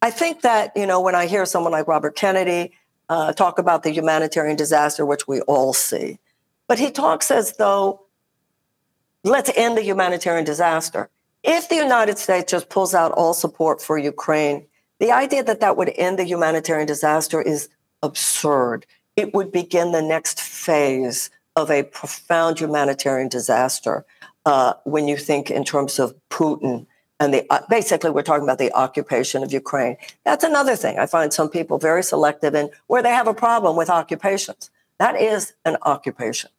I think that you know when I hear someone like Robert Kennedy uh, talk about the humanitarian disaster, which we all see, but he talks as though let's end the humanitarian disaster. If the United States just pulls out all support for Ukraine, the idea that that would end the humanitarian disaster is absurd. It would begin the next phase of a profound humanitarian disaster uh, when you think in terms of Putin and the uh, basically we're talking about the occupation of Ukraine. That's another thing. I find some people very selective in where they have a problem with occupations. That is an occupation.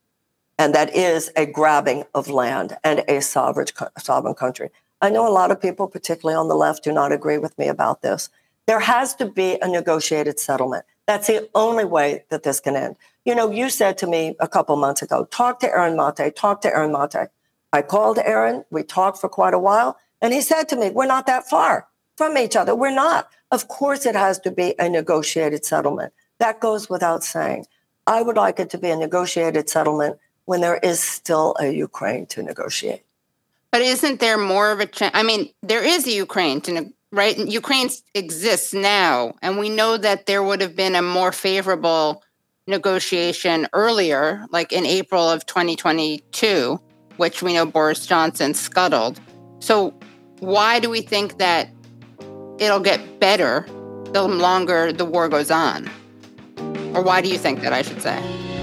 And that is a grabbing of land and a sovereign, sovereign country. I know a lot of people, particularly on the left, do not agree with me about this. There has to be a negotiated settlement. That's the only way that this can end. You know, you said to me a couple months ago, talk to Aaron Mate, talk to Aaron Mate. I called Aaron, we talked for quite a while, and he said to me, We're not that far from each other. We're not. Of course, it has to be a negotiated settlement. That goes without saying. I would like it to be a negotiated settlement when there is still a Ukraine to negotiate. But isn't there more of a chance? I mean, there is a Ukraine to right. Ukraine exists now, and we know that there would have been a more favorable negotiation earlier, like in April of 2022, which we know Boris Johnson scuttled. So, why do we think that it'll get better the longer the war goes on? Or why do you think that, I should say?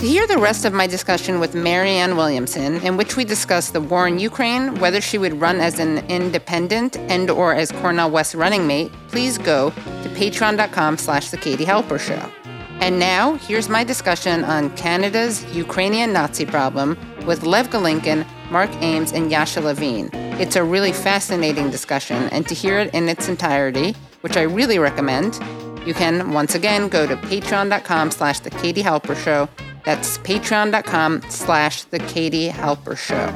To hear the rest of my discussion with Marianne Williamson, in which we discuss the war in Ukraine, whether she would run as an independent and or as Cornel West running mate, please go to patreon.com slash the Katie Halper Show. And now, here's my discussion on Canada's Ukrainian Nazi problem with Lev Golinkin, Mark Ames, and Yasha Levine. It's a really fascinating discussion, and to hear it in its entirety, which I really recommend, you can once again go to patreon.com slash the Katie Halper Show that's patreon.com slash the Katie Halper Show.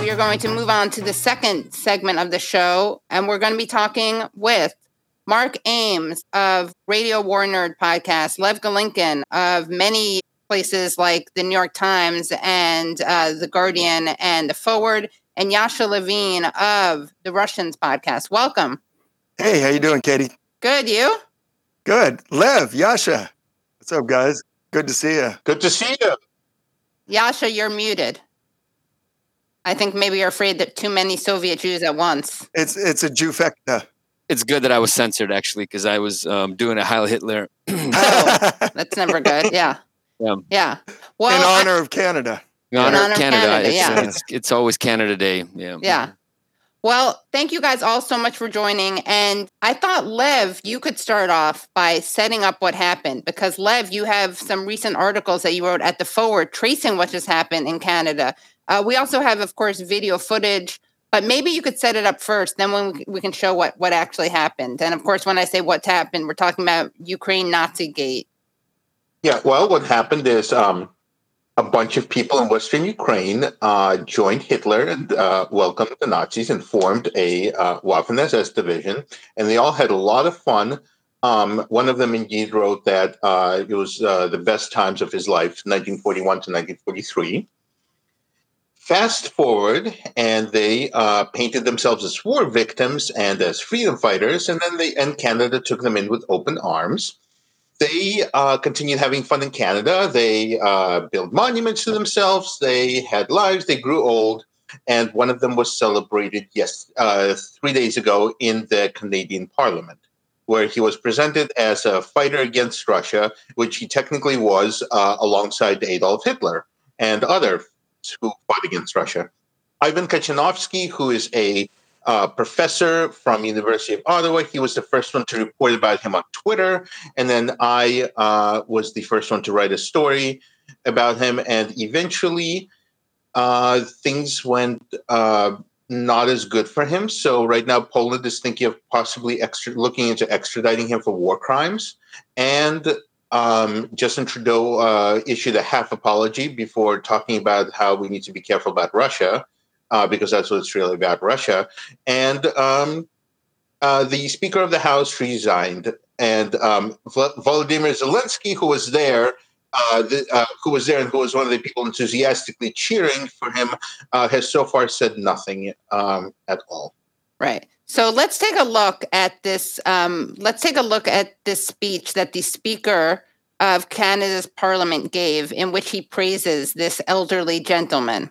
We are going to move on to the second segment of the show, and we're going to be talking with Mark Ames of Radio War Nerd podcast, Lev Golinkin of many places like the New York Times and uh, the Guardian and the Forward, and Yasha Levine of the Russians podcast. Welcome. Hey, how you doing, Katie? Good, you? Good. Lev, Yasha. What's up, guys? Good to see you. Good to see you. Yasha, you're muted. I think maybe you're afraid that too many Soviet Jews at once. It's it's a Jewfecta. It's good that I was censored actually because I was um, doing a Heil Hitler. oh, that's never good. Yeah. Yeah. yeah. Well, in honor I, of Canada. In honor, in honor of Canada. Canada it's, yeah. It's, it's, always Canada Day. Yeah. Yeah. Well, thank you guys all so much for joining. And I thought, Lev, you could start off by setting up what happened because, Lev, you have some recent articles that you wrote at the Forward tracing what just happened in Canada. Uh, we also have, of course, video footage, but maybe you could set it up first. Then when we, we can show what, what actually happened. And of course, when I say what's happened, we're talking about Ukraine Nazi Gate. Yeah, well, what happened is um, a bunch of people in Western Ukraine uh, joined Hitler and uh, welcomed the Nazis and formed a uh, Waffen SS division, and they all had a lot of fun. Um, one of them indeed wrote that uh, it was uh, the best times of his life, 1941 to 1943. Fast forward, and they uh, painted themselves as war victims and as freedom fighters, and then they and Canada took them in with open arms they uh, continued having fun in Canada. They uh, built monuments to themselves. They had lives. They grew old. And one of them was celebrated, yes, uh, three days ago in the Canadian Parliament, where he was presented as a fighter against Russia, which he technically was uh, alongside Adolf Hitler and others who fought against Russia. Ivan Katchanovski, who is a uh, professor from University of Ottawa. He was the first one to report about him on Twitter, and then I uh, was the first one to write a story about him. And eventually, uh, things went uh, not as good for him. So right now, Poland is thinking of possibly extra looking into extraditing him for war crimes, and um, Justin Trudeau uh, issued a half apology before talking about how we need to be careful about Russia uh, because that's what it's really about Russia. And um, uh, the Speaker of the House resigned, and um, Volodymyr Zelensky, who was there, uh, the, uh, who was there and who was one of the people enthusiastically cheering for him, uh, has so far said nothing um, at all. Right. So let's take a look at this. Um, let's take a look at this speech that the Speaker of Canada's Parliament gave, in which he praises this elderly gentleman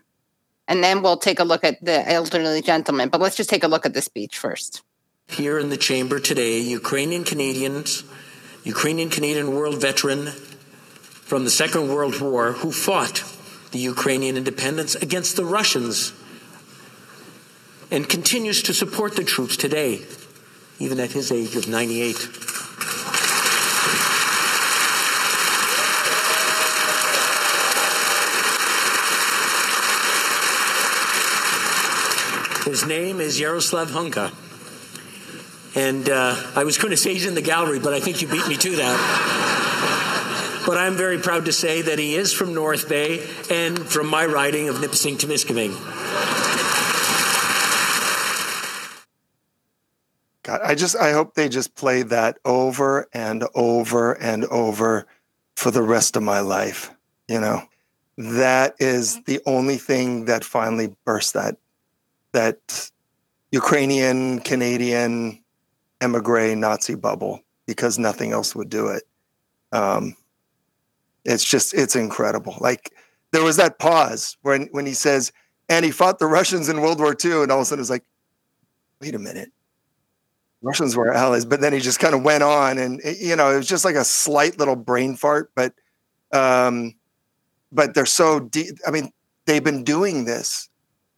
and then we'll take a look at the elderly gentleman. But let's just take a look at the speech first. Here in the chamber today, Ukrainian Canadians, Ukrainian Canadian world veteran from the Second World War who fought the Ukrainian independence against the Russians and continues to support the troops today, even at his age of 98. His name is Yaroslav Hunka. And uh, I was going to say he's in the gallery, but I think you beat me to that. but I'm very proud to say that he is from North Bay and from my riding of Nipissing to Timiskaming. God, I just I hope they just play that over and over and over for the rest of my life. You know, that is the only thing that finally burst that that Ukrainian Canadian emigre Nazi bubble because nothing else would do it. Um, it's just it's incredible. Like there was that pause when when he says, and he fought the Russians in World War II, and all of a sudden it's like, wait a minute. Russians were allies, but then he just kind of went on, and it, you know, it was just like a slight little brain fart. But, um, but they're so deep. I mean, they've been doing this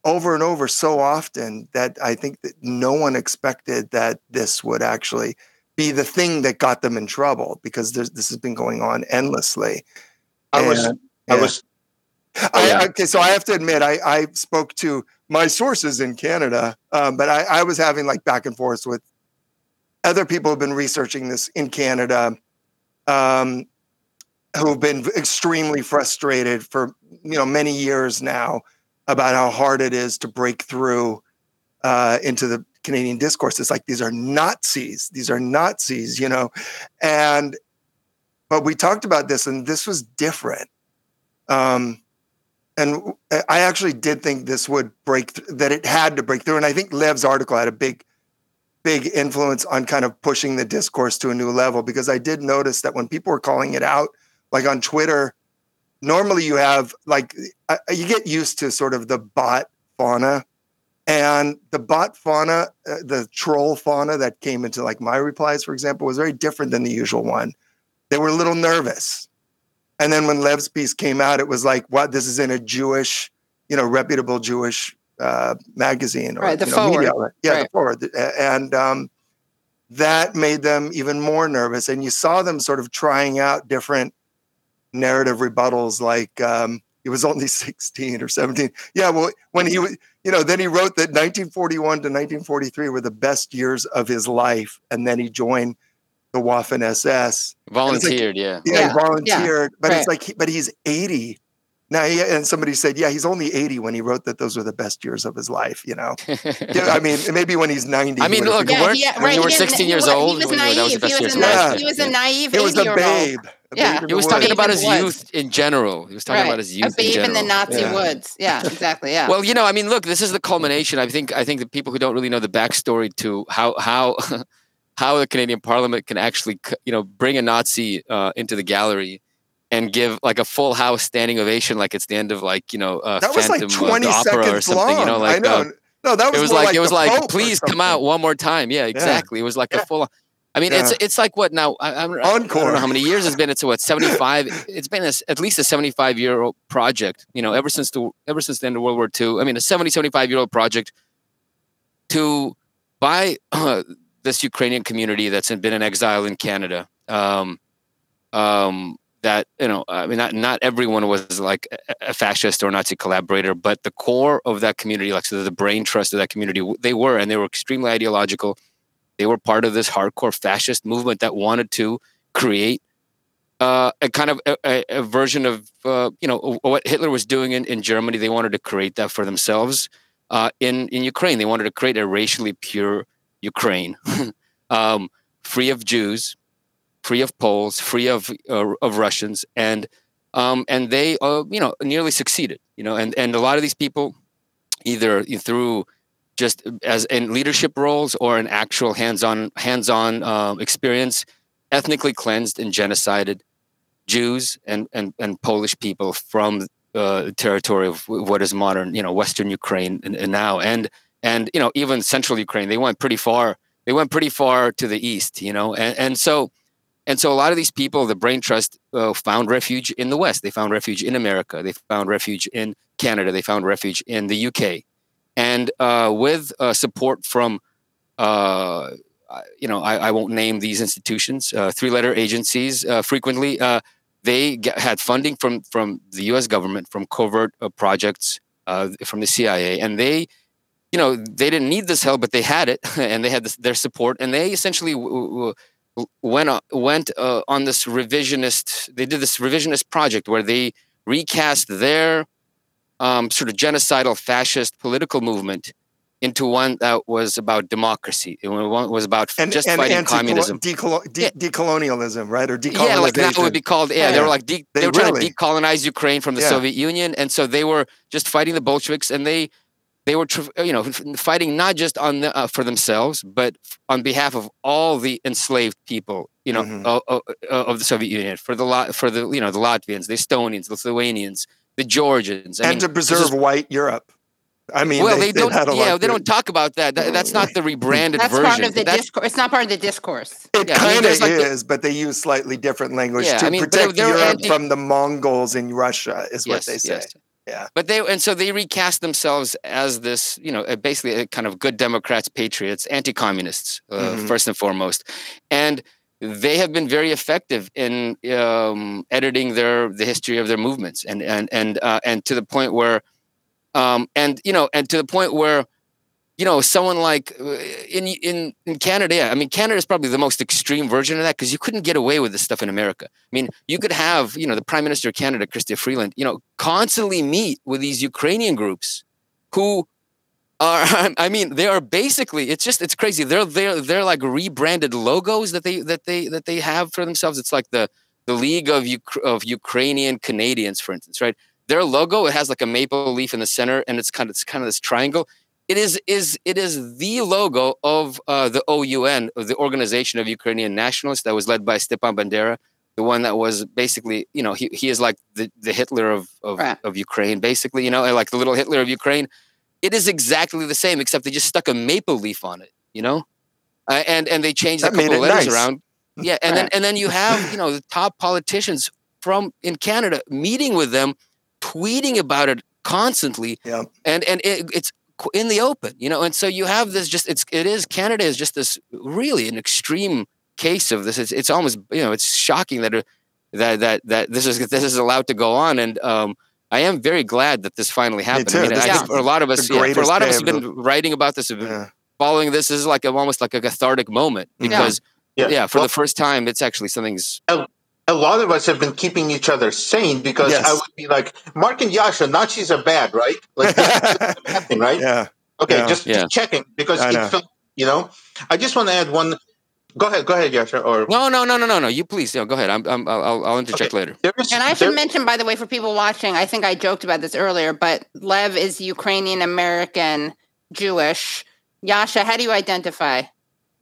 over and over so often that I think that no one expected that this would actually be the thing that got them in trouble because this has been going on endlessly. I was, and, I yeah. was. I, okay, so I have to admit, I, I spoke to my sources in Canada, um, but I, I was having like back and forth with other people who've been researching this in Canada, um, who've been extremely frustrated for you know many years now about how hard it is to break through uh, into the Canadian discourse. It's like these are Nazis. These are Nazis, you know, and but we talked about this, and this was different. Um, and I actually did think this would break th- that it had to break through, and I think Lev's article had a big, big influence on kind of pushing the discourse to a new level because I did notice that when people were calling it out, like on Twitter, normally you have like uh, you get used to sort of the bot fauna and the bot fauna, uh, the troll fauna that came into like my replies, for example, was very different than the usual one. They were a little nervous. And then when Lev's piece came out, it was like, what? This is in a Jewish, you know, reputable Jewish uh, magazine or right, the you know, media. Yeah, right. the forward. And um, that made them even more nervous. And you saw them sort of trying out different narrative rebuttals like, um, he was only 16 or 17. Yeah, well, when he was, you know, then he wrote that 1941 to 1943 were the best years of his life. And then he joined the Waffen SS. Volunteered, like, yeah. yeah. Yeah, he volunteered. yeah, but right. it's like, he, but he's 80. Now, he, and somebody said, yeah, he's only 80 when he wrote that those were the best years of his life, you know? yeah, I mean, maybe when he's 90. I mean, he look, would've weren't- yeah, when right. you were he didn't- 16 years old, He was when you were- that was naive. He best was a years of naive. life. He was a naive. He was a 80-year-old. babe. A Yeah. He was talking about his Woods. youth in general. He was talking Right. about his youth in babe in general. the Nazi Yeah. woods. Yeah, exactly. Yeah. Well, you know, I mean, look, this is the culmination. I think I think the people who don't really know the backstory to how how how the Canadian Parliament can actually, you know, bring a Nazi uh, into the gallery and give like a full house standing ovation, like it's the end of like you know uh, That was like 20 the Opera or seconds something. long. You know, I like know. uh, no, that was it was more like, it was like please come out one more time. Yeah, exactly. It was like Yeah. a full. I mean, it's Yeah. it's like what now? I, I'm, I don't know how many years it's been. It's what seventy five. It's been a, at least a seventy five year old project. You know, ever since the ever since the end of World War II. I mean, a 70, 75 year old project to buy uh, this Ukrainian community that's been in exile in Canada. Um, um, that you know, I mean, not not everyone was like a- a fascist or Nazi collaborator, but the core of that community, like so the brain trust of that community, they were, and they were extremely ideological. They were part of this hardcore fascist movement that wanted to create uh, a kind of a, a, version of uh, you know what Hitler was doing in, in Germany. They wanted to create that for themselves uh, in in Ukraine. They wanted to create a racially pure Ukraine, um, free of Jews, free of Poles, free of uh, of Russians, and um, and they uh, you know nearly succeeded. You know, and and a lot of these people, either through just as in leadership roles or in actual hands-on hands-on um, experience, ethnically cleansed and genocided Jews and and, and Polish people from uh, the territory of what is modern, you know, Western Ukraine and, and now, and and you know even Central Ukraine. They went pretty far. They went pretty far to the east, you know, and and so and so a lot of these people, the Brain Trust, uh, found refuge in the West. They found refuge in America. They found refuge in Canada. They found refuge in the UK, and uh, with uh, support from, uh, you know, I, I won't name these institutions, uh, three-letter agencies. Uh, frequently, uh, they get, had funding from from the U.S. government, from covert projects, from the CIA, and they. You know, they didn't need this help, but they had it, and they had this, their support, and they essentially w- w- went went on this revisionist. They did this revisionist project where they recast their um, sort of genocidal fascist political movement into one that was about democracy. It was about and, just and fighting communism. decolo- de- decolonialism, right? Or decolonization. Yeah, like that would be called. Yeah, they were like de- they, They were trying to decolonize Ukraine from the Yeah. Soviet Union, and so they were just fighting the Bolsheviks, and they they were you know fighting not just on the, uh, for themselves but on behalf of all the enslaved people you know Mhm. of, of, of the Soviet Union for the for the you know the Latvians the Estonians the Lithuanians the Georgians I and mean, to preserve is- white Europe. I mean, well they, they don't had a yeah to- they don't talk about that, That- that's not the rebranded That's version part of the That's- discourse. It's not part of the discourse. It Yeah, kind of there's like the- is, but they use slightly different language Yeah, to I mean, protect they're Europe anti- from the Mongols in Russia, is what they say. yes. Yeah. But they and so they recast themselves as this, you know, uh, basically a kind of good Democrats, patriots, anti-communists uh, Mhm. first and foremost, and they have been very effective in um, editing their the history of their movements, and and and uh, and to the point where, um, and you know, and to the point where, you know, someone like uh, in in in Canada, yeah, I mean, Canada is probably the most extreme version of that because you couldn't get away with this stuff in America. I mean, you could have, you know, the Prime Minister of Canada, Chrystia Freeland, you know, constantly meet with these Ukrainian groups who are, I mean, they are basically, it's just, it's crazy. They're, they're, they're like rebranded logos that they, that they, that they have for themselves. It's like the, the League of, Uk- of Ukrainian Canadians, for instance, right? Their logo, it has like a maple leaf in the center and it's kind of, it's kind of this triangle. It is, is, it is the logo of uh, the OUN, the Organization of Ukrainian Nationalists that was led by Stepan Bandera the one that was basically, you know, he, he is like the, the Hitler of of, Right. of Ukraine, basically, you know, like the little Hitler of Ukraine. It is exactly the same, except they just stuck a maple leaf on it, you know, uh, and and they changed a That made couple it letters nice. around. Yeah, and then and then you have you know the top politicians from in Canada meeting with them, tweeting about it constantly, Yeah. and and it, it's in the open, you know, and so you have this just it's it is Canada is just this really an extreme case of this. It's it's almost you know it's shocking that. it- that that that this is this is allowed to go on and um I am very glad that this finally happened. too. I mean, This I is think for a lot of us, the yeah, for a lot of us have of been writing about this, have been Yeah. following this. This is like a, almost like a cathartic moment Mhm. because, yeah, Yeah. for Well- the first time, it's actually something's. a lot of us have been keeping each other sane because Yes. I would be like, Mark and Yasha, Nazis are bad, right? Like, that's a bad thing, right? yeah. Okay, Yeah. just, Yeah. just checking because I it know. felt, you know. I just want to add one. Go ahead, go ahead, Yasha. Or No, no, no, no, no, no. You please, yeah, go ahead. I'm, I'm, I'll, I'll interject Okay. later. there is, And I there- should mention, by the way, for people watching, I think I joked about this earlier, but Lev is Ukrainian American Jewish. Yasha, how do you identify?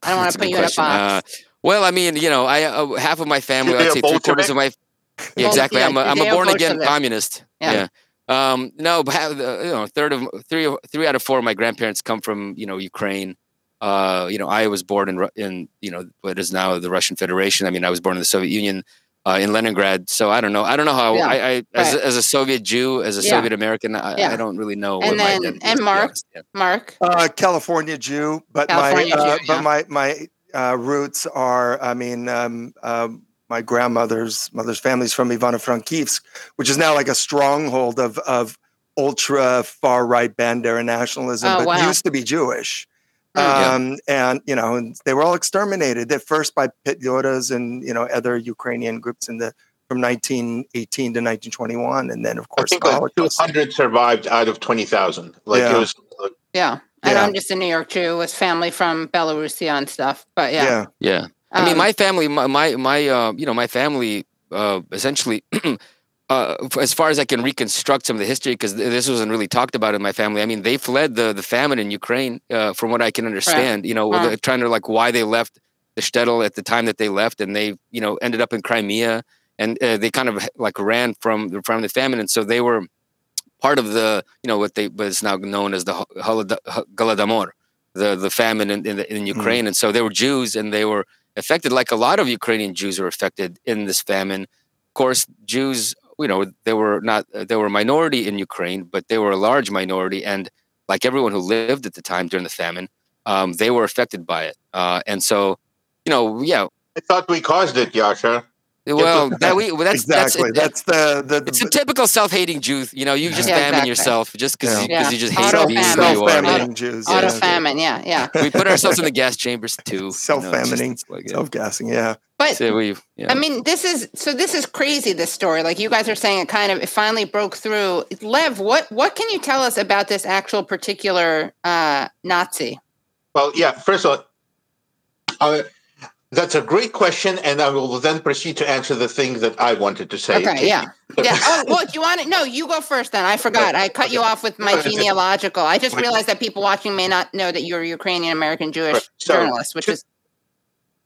I don't want to put good you in a box. Uh, well, I mean, you know, I uh, half of my family, I'd say three quarters of my. Yeah, exactly. yeah, I'm a, I'm a Judeo born again communist. Yeah. Yeah. Um, no, but uh, you know, third of three, three out of four of my grandparents come from you know Ukraine. Uh, you know, I was born in in you know what is now the Russian Federation. I mean, I was born in the Soviet Union. Uh, in Leningrad, so I don't know. I don't know how. Yeah, I, I as, right. a, as a Soviet Jew, as a Yeah. Soviet American, I, Yeah. I don't really know. And what then- identity and is, to be Mark? Mark? Uh, California Jew, but California my uh, Jew, yeah. but my my uh, roots are. I mean, um, um, my grandmother's mother's family's from Ivano-Frankivsk, which is now like a stronghold of of ultra far right Bandera nationalism, Oh, but wow. used to be Jewish. Mm, yeah. Um, and you know, and they were all exterminated at first by Petliura's and you know other Ukrainian groups in the from 1918 to 1921, and then of course, I course think like 200 survived out of 20,000. Like Yeah. it was. Yeah. And Yeah. I'm just a New York Jew with family from Belarusia and stuff. But yeah. yeah. Yeah. I mean, Um, my family, my my, my uh, you know, my family, uh, essentially, uh, as far as I can reconstruct some of the history, because this wasn't really talked about in my family. I mean, they fled the the famine in Ukraine, uh, from what I can understand. You know, Huh. they're trying to like why they left the shtetl at the time that they left, and they you know ended up in Crimea, and uh, they kind of like ran from from the famine, and so they were part of the you know what they was now known as the Hol- Holod- Holodomor, the the famine in in, the, in Ukraine, and so they were Jews, and they were affected like a lot of Ukrainian Jews were affected in this famine. Of course, Jews, you know, they were not they were a minority in Ukraine, but they were a large minority, and like everyone who lived at the time during the famine, um, they were affected by it. Uh, and so, you know, yeah, I thought we caused it, Yasha. Well, that we well, that's exactly. that's, That's, the the. it's a typical self-hating Jew. You know, you just Yeah, famine exactly. yourself just because Yeah. you, 'cause you just hate Auto being famine. who you are. self-famining Jews. Auto yeah. famine. Yeah. Yeah. We put ourselves in the gas chambers too. you know, it's just- Self-famining, it's like, yeah. self-gassing. Yeah. But So we, yeah. I mean, this is so. This is crazy. This story, like you guys are saying, it kind of it finally broke through. Lev, what what can you tell us about this actual particular uh, Nazi? Well, yeah. First of all, uh, That's a great question, and I will then proceed to answer the thing that I wanted to say. Okay, yeah, yeah. Oh, well, do you want to? No, you go first. Then I forgot. I cut you off with my genealogical. I just realized that people watching may not know that you're a Ukrainian American Jewish So, journalist, which two- is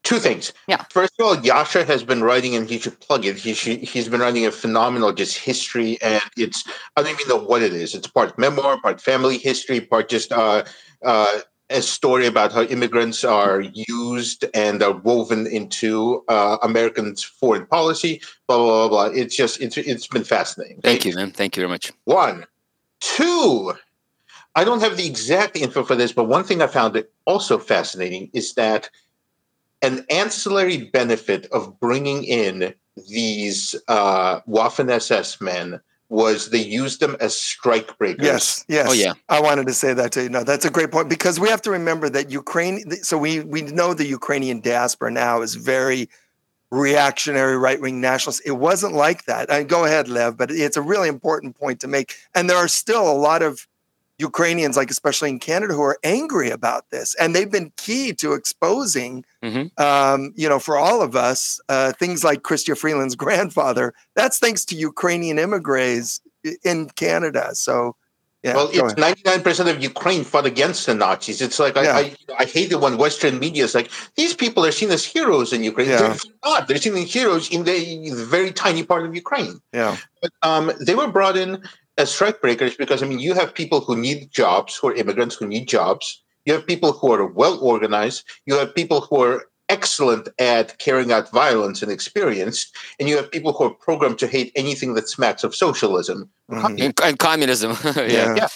Two things. Yeah. First of all, Yasha has been writing, and he should plug it. He should, he's been writing a phenomenal just history, and it's I don't even know what it is. It's part memoir, part family history, part just uh, uh, a story about how immigrants are used and are woven into uh, American foreign policy. Blah blah blah blah. It's just it's it's been fascinating. Thank you, man. Thank you very much. One. Two. I don't have the exact info for this, but one thing I found also fascinating is that an ancillary benefit of bringing in these uh, Waffen SS men was they used them as strike breakers. Yes, yes. Oh, yeah. I wanted to say that to you. No, that's a great point because we have to remember that Ukraine. So we we know the Ukrainian diaspora now is very reactionary, right wing nationalist. It wasn't like that. I go ahead, Lev, but it's a really important point to make. And there are still a lot of Ukrainians, like especially in Canada, who are angry about this, and they've been key to exposing, Mhm. um, you know, for all of us, uh, things like Chrystia Freeland's grandfather. That's thanks to Ukrainian immigrants in Canada. So, yeah. well, it's ninety nine percent of Ukraine fought against the Nazis. It's like Yeah. I, I I hate it when Western media is like these people are seen as heroes in Ukraine. Yeah. They're not. They're seen as heroes in the very tiny part of Ukraine. yeah. But um, they were brought in as strike breakers because I mean you have people who need jobs, who are immigrants who need jobs. You have people who are well organized. You have people who are excellent at carrying out violence and experienced, and you have people who are programmed to hate anything that smacks of socialism. Mhm. And, and communism. yeah. Yeah. yeah.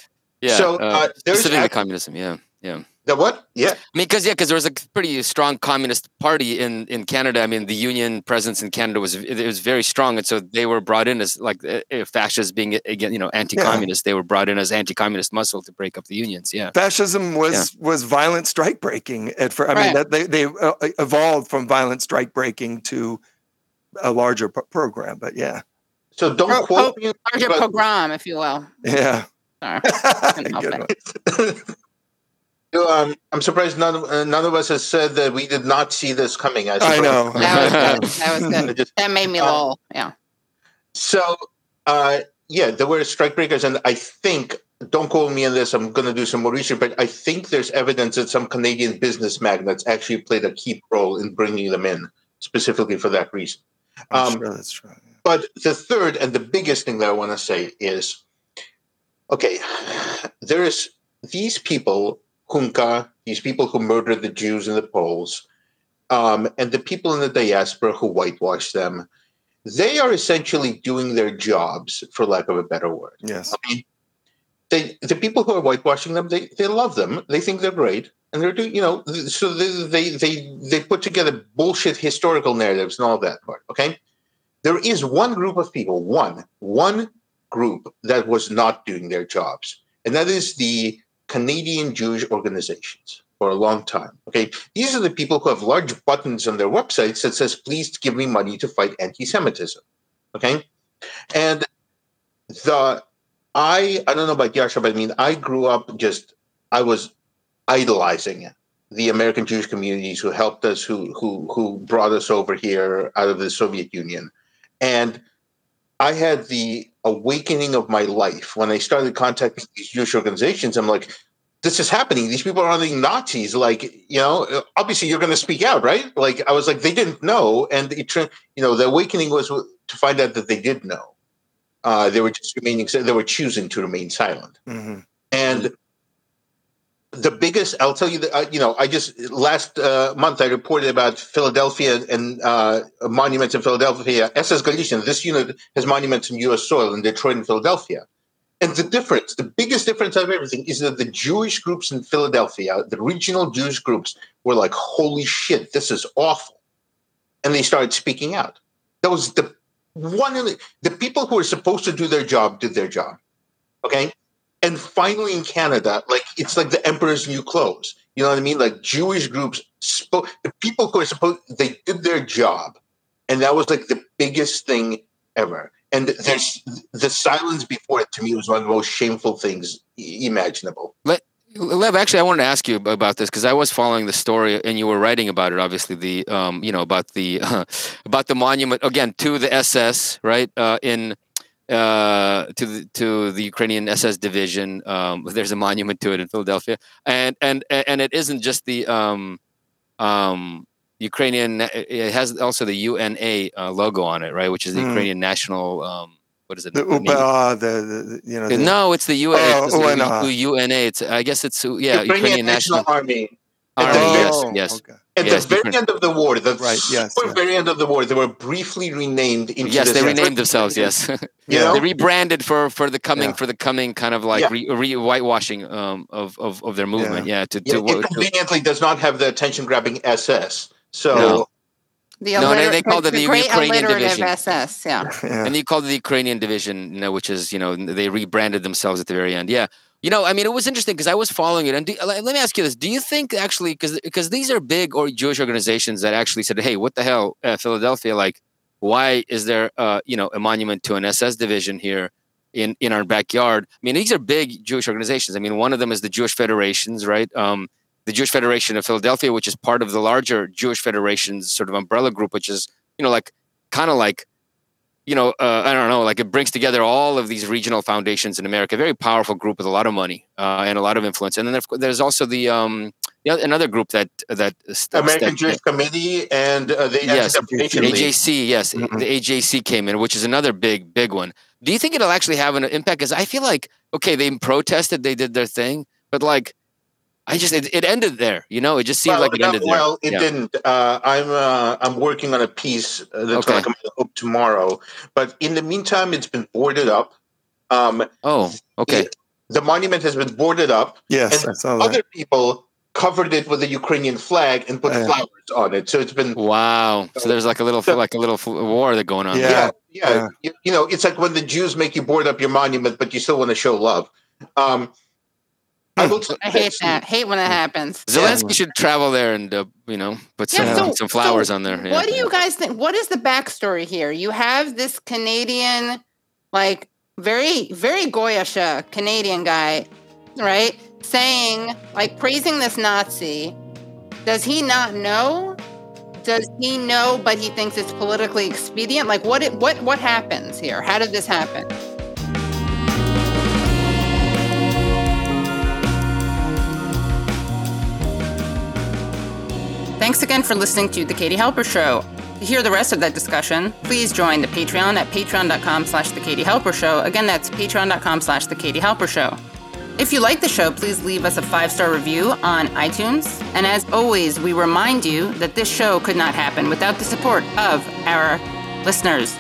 Yeah. So, uh, there's specifically act- communism. Yeah. Yeah. The what? Yeah. I mean, because yeah, because there was a pretty strong communist party in in Canada. I mean, the union presence in Canada was it was very strong, and so they were brought in as like uh, uh, fascists being again, you know, anti-communist. They were brought in as anti-communist muscle to break up the unions. Yeah, Fascism was was violent strike breaking at first. I mean, that they they uh, evolved from violent strike breaking to a larger pro- program. But yeah, So don't Pro- quote pro- me. larger but- pogrom, if you will. yeah. Sorry. Couldn't help Good it. one. Um, I'm surprised none of, uh, none of us has said that we did not see this coming. I, I know. That was good. That was good. just- That made me Um, lol. Yeah. So, uh, yeah, there were strike breakers, and I think, don't call me on this, I'm going to do some more research, but I think there's evidence that some Canadian business magnates actually played a key role in bringing them in, specifically for that reason. I'm Um, sure that's true. But the third and the biggest thing that I want to say is okay, there is these people, Hunka, these people who murdered the Jews and the Poles, um, and the people in the diaspora who whitewash them, they are essentially doing their jobs, for lack of a better word. Yes. I mean, they the people who are whitewashing them, they they love them. They think they're great, and they're doing you know. So they they they, they put together bullshit historical narratives and all that part. Okay, there is one group of people, one one group that was not doing their jobs, and that is the Canadian Jewish organizations for a long time. Okay, these are the people who have large buttons on their websites that says, "Please give me money to fight anti-Semitism." Okay, and the I I don't know about Yasha, but I mean I grew up just I was idolizing the American Jewish communities who helped us, who who who brought us over here out of the Soviet Union, and I had the awakening of my life when I started contacting these Jewish organizations. I'm like, this is happening. These people are being Nazis. Like, you know, obviously you're going to speak out, right? Like, I was like, they didn't know, and it, turned- you know, the awakening was to find out that they did know. Uh, they were just remaining. They were choosing to remain silent. hmm And the biggest, I'll tell you that, uh, you know, I just last uh, month I reported about Philadelphia and uh, monuments in Philadelphia. SS Galician, this unit has monuments in U.S. soil in Detroit and Philadelphia. And the difference, the biggest difference of everything is that the Jewish groups in Philadelphia, the regional Jewish groups, were like, holy shit, this is awful. And they started speaking out. That was the one the, the people who were supposed to do their job did their job. Okay and finally in Canada, like it's like the emperor's new clothes. You know what I mean? Like Jewish groups spoke. The people who are supposed they did their job, and that was like the biggest thing ever. And there's the silence before it to me was one of the most shameful things imaginable. Let Lev, actually, I wanted to ask you about this because I was following the story, and you were writing about it. Obviously, the um, you know about the uh, about the monument again to the SS, right? Uh, in uh, to the to the Ukrainian SS division. Um, there's a monument to it in Philadelphia, and and and it isn't just the um, um, Ukrainian. It has also the UNA uh, logo on it, right? Which is the mm. Ukrainian national. Um, what is it? The UPA, the, the, you know. The, no, it's the UNA. Oh, it's the UNA. It's I guess it's yeah, Ukrainian, Ukrainian National, National Army. Army. Oh, yes, yes. Okay. At yes, the very end of the war, the right, yes, super yes. very end of the war, they were briefly renamed into. Yes, they renamed themselves. Yes, yeah, they rebranded for for the coming yeah. for the coming kind of like yeah. re, re, whitewashing um, of, of of their movement. Yeah, yeah to, to, it conveniently to, does not have the attention grabbing SS. So. No. The no, they, they called it the, the Ukrainian division. SS, yeah. yeah. And they called it the Ukrainian division, you know, which is, you know, they rebranded themselves at the very end. Yeah. You know, I mean, it was interesting because I was following it. And do, let me ask you this: Do you think actually, because because these are big or Jewish organizations that actually said, "Hey, what the hell, uh, Philadelphia? Like, why is there, uh, you know, a monument to an SS division here in in our backyard?" I mean, these are big Jewish organizations. I mean, one of them is the Jewish Federations, right? Um, the Jewish Federation of Philadelphia, which is part of the larger Jewish Federations sort of umbrella group, which is you know like kind of like you know, uh, I don't know, like it brings together all of these regional foundations in America. Very powerful group with a lot of money uh, and a lot of influence. And then there's also the um, another group that that American Jewish Committee and uh, the yes, AJC. Yes, mm-hmm. the AJC came in, which is another big big one. Do you think it'll actually have an impact? Because I feel like okay, they protested, they did their thing, but like I just it, it, ended there. You know, it just seemed well, like it ended well, there. Well, it yeah. didn't. Uh, I'm uh, I'm working on a piece uh, that's okay. going to come out tomorrow. But in the meantime, it's been boarded up. Um, oh, okay. It, the monument has been boarded up. Yes, and other that. people covered it with a Ukrainian flag and put flowers on it. So it's been wow. So there's like a little so, like a little war that going on. Yeah, yeah. yeah. yeah. You, you, know, it's like when the Jews make you board up your monument, but you still want to show love. Um, I, I hate that. Hate when that happens. Zelensky yeah. should travel there and uh, you know put some yeah, so, some flowers so on there. Yeah. What do you guys think? What is the backstory here? You have this Canadian, like very very goyish Canadian guy, right? Saying like praising this Nazi. Does he not know? Does he know, but he thinks it's politically expedient? Like what? It, what? What happens here? How did this happen? Thanks again for listening to The Katie Halper Show. To hear the rest of that discussion, please join the Patreon at patreon.com slash The Katie Halper Show. Again, that's patreon.com slash The Katie Halper Show. If you like the show, please leave us a five star review on iTunes. And as always, we remind you that this show could not happen without the support of our listeners.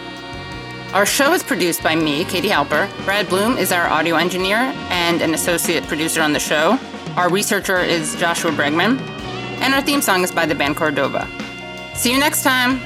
Our show is produced by me, Katie Halper. Brad Bloom is our audio engineer and an associate producer on the show. Our researcher is Joshua Bregman and our theme song is by the band Cordova. See you next time!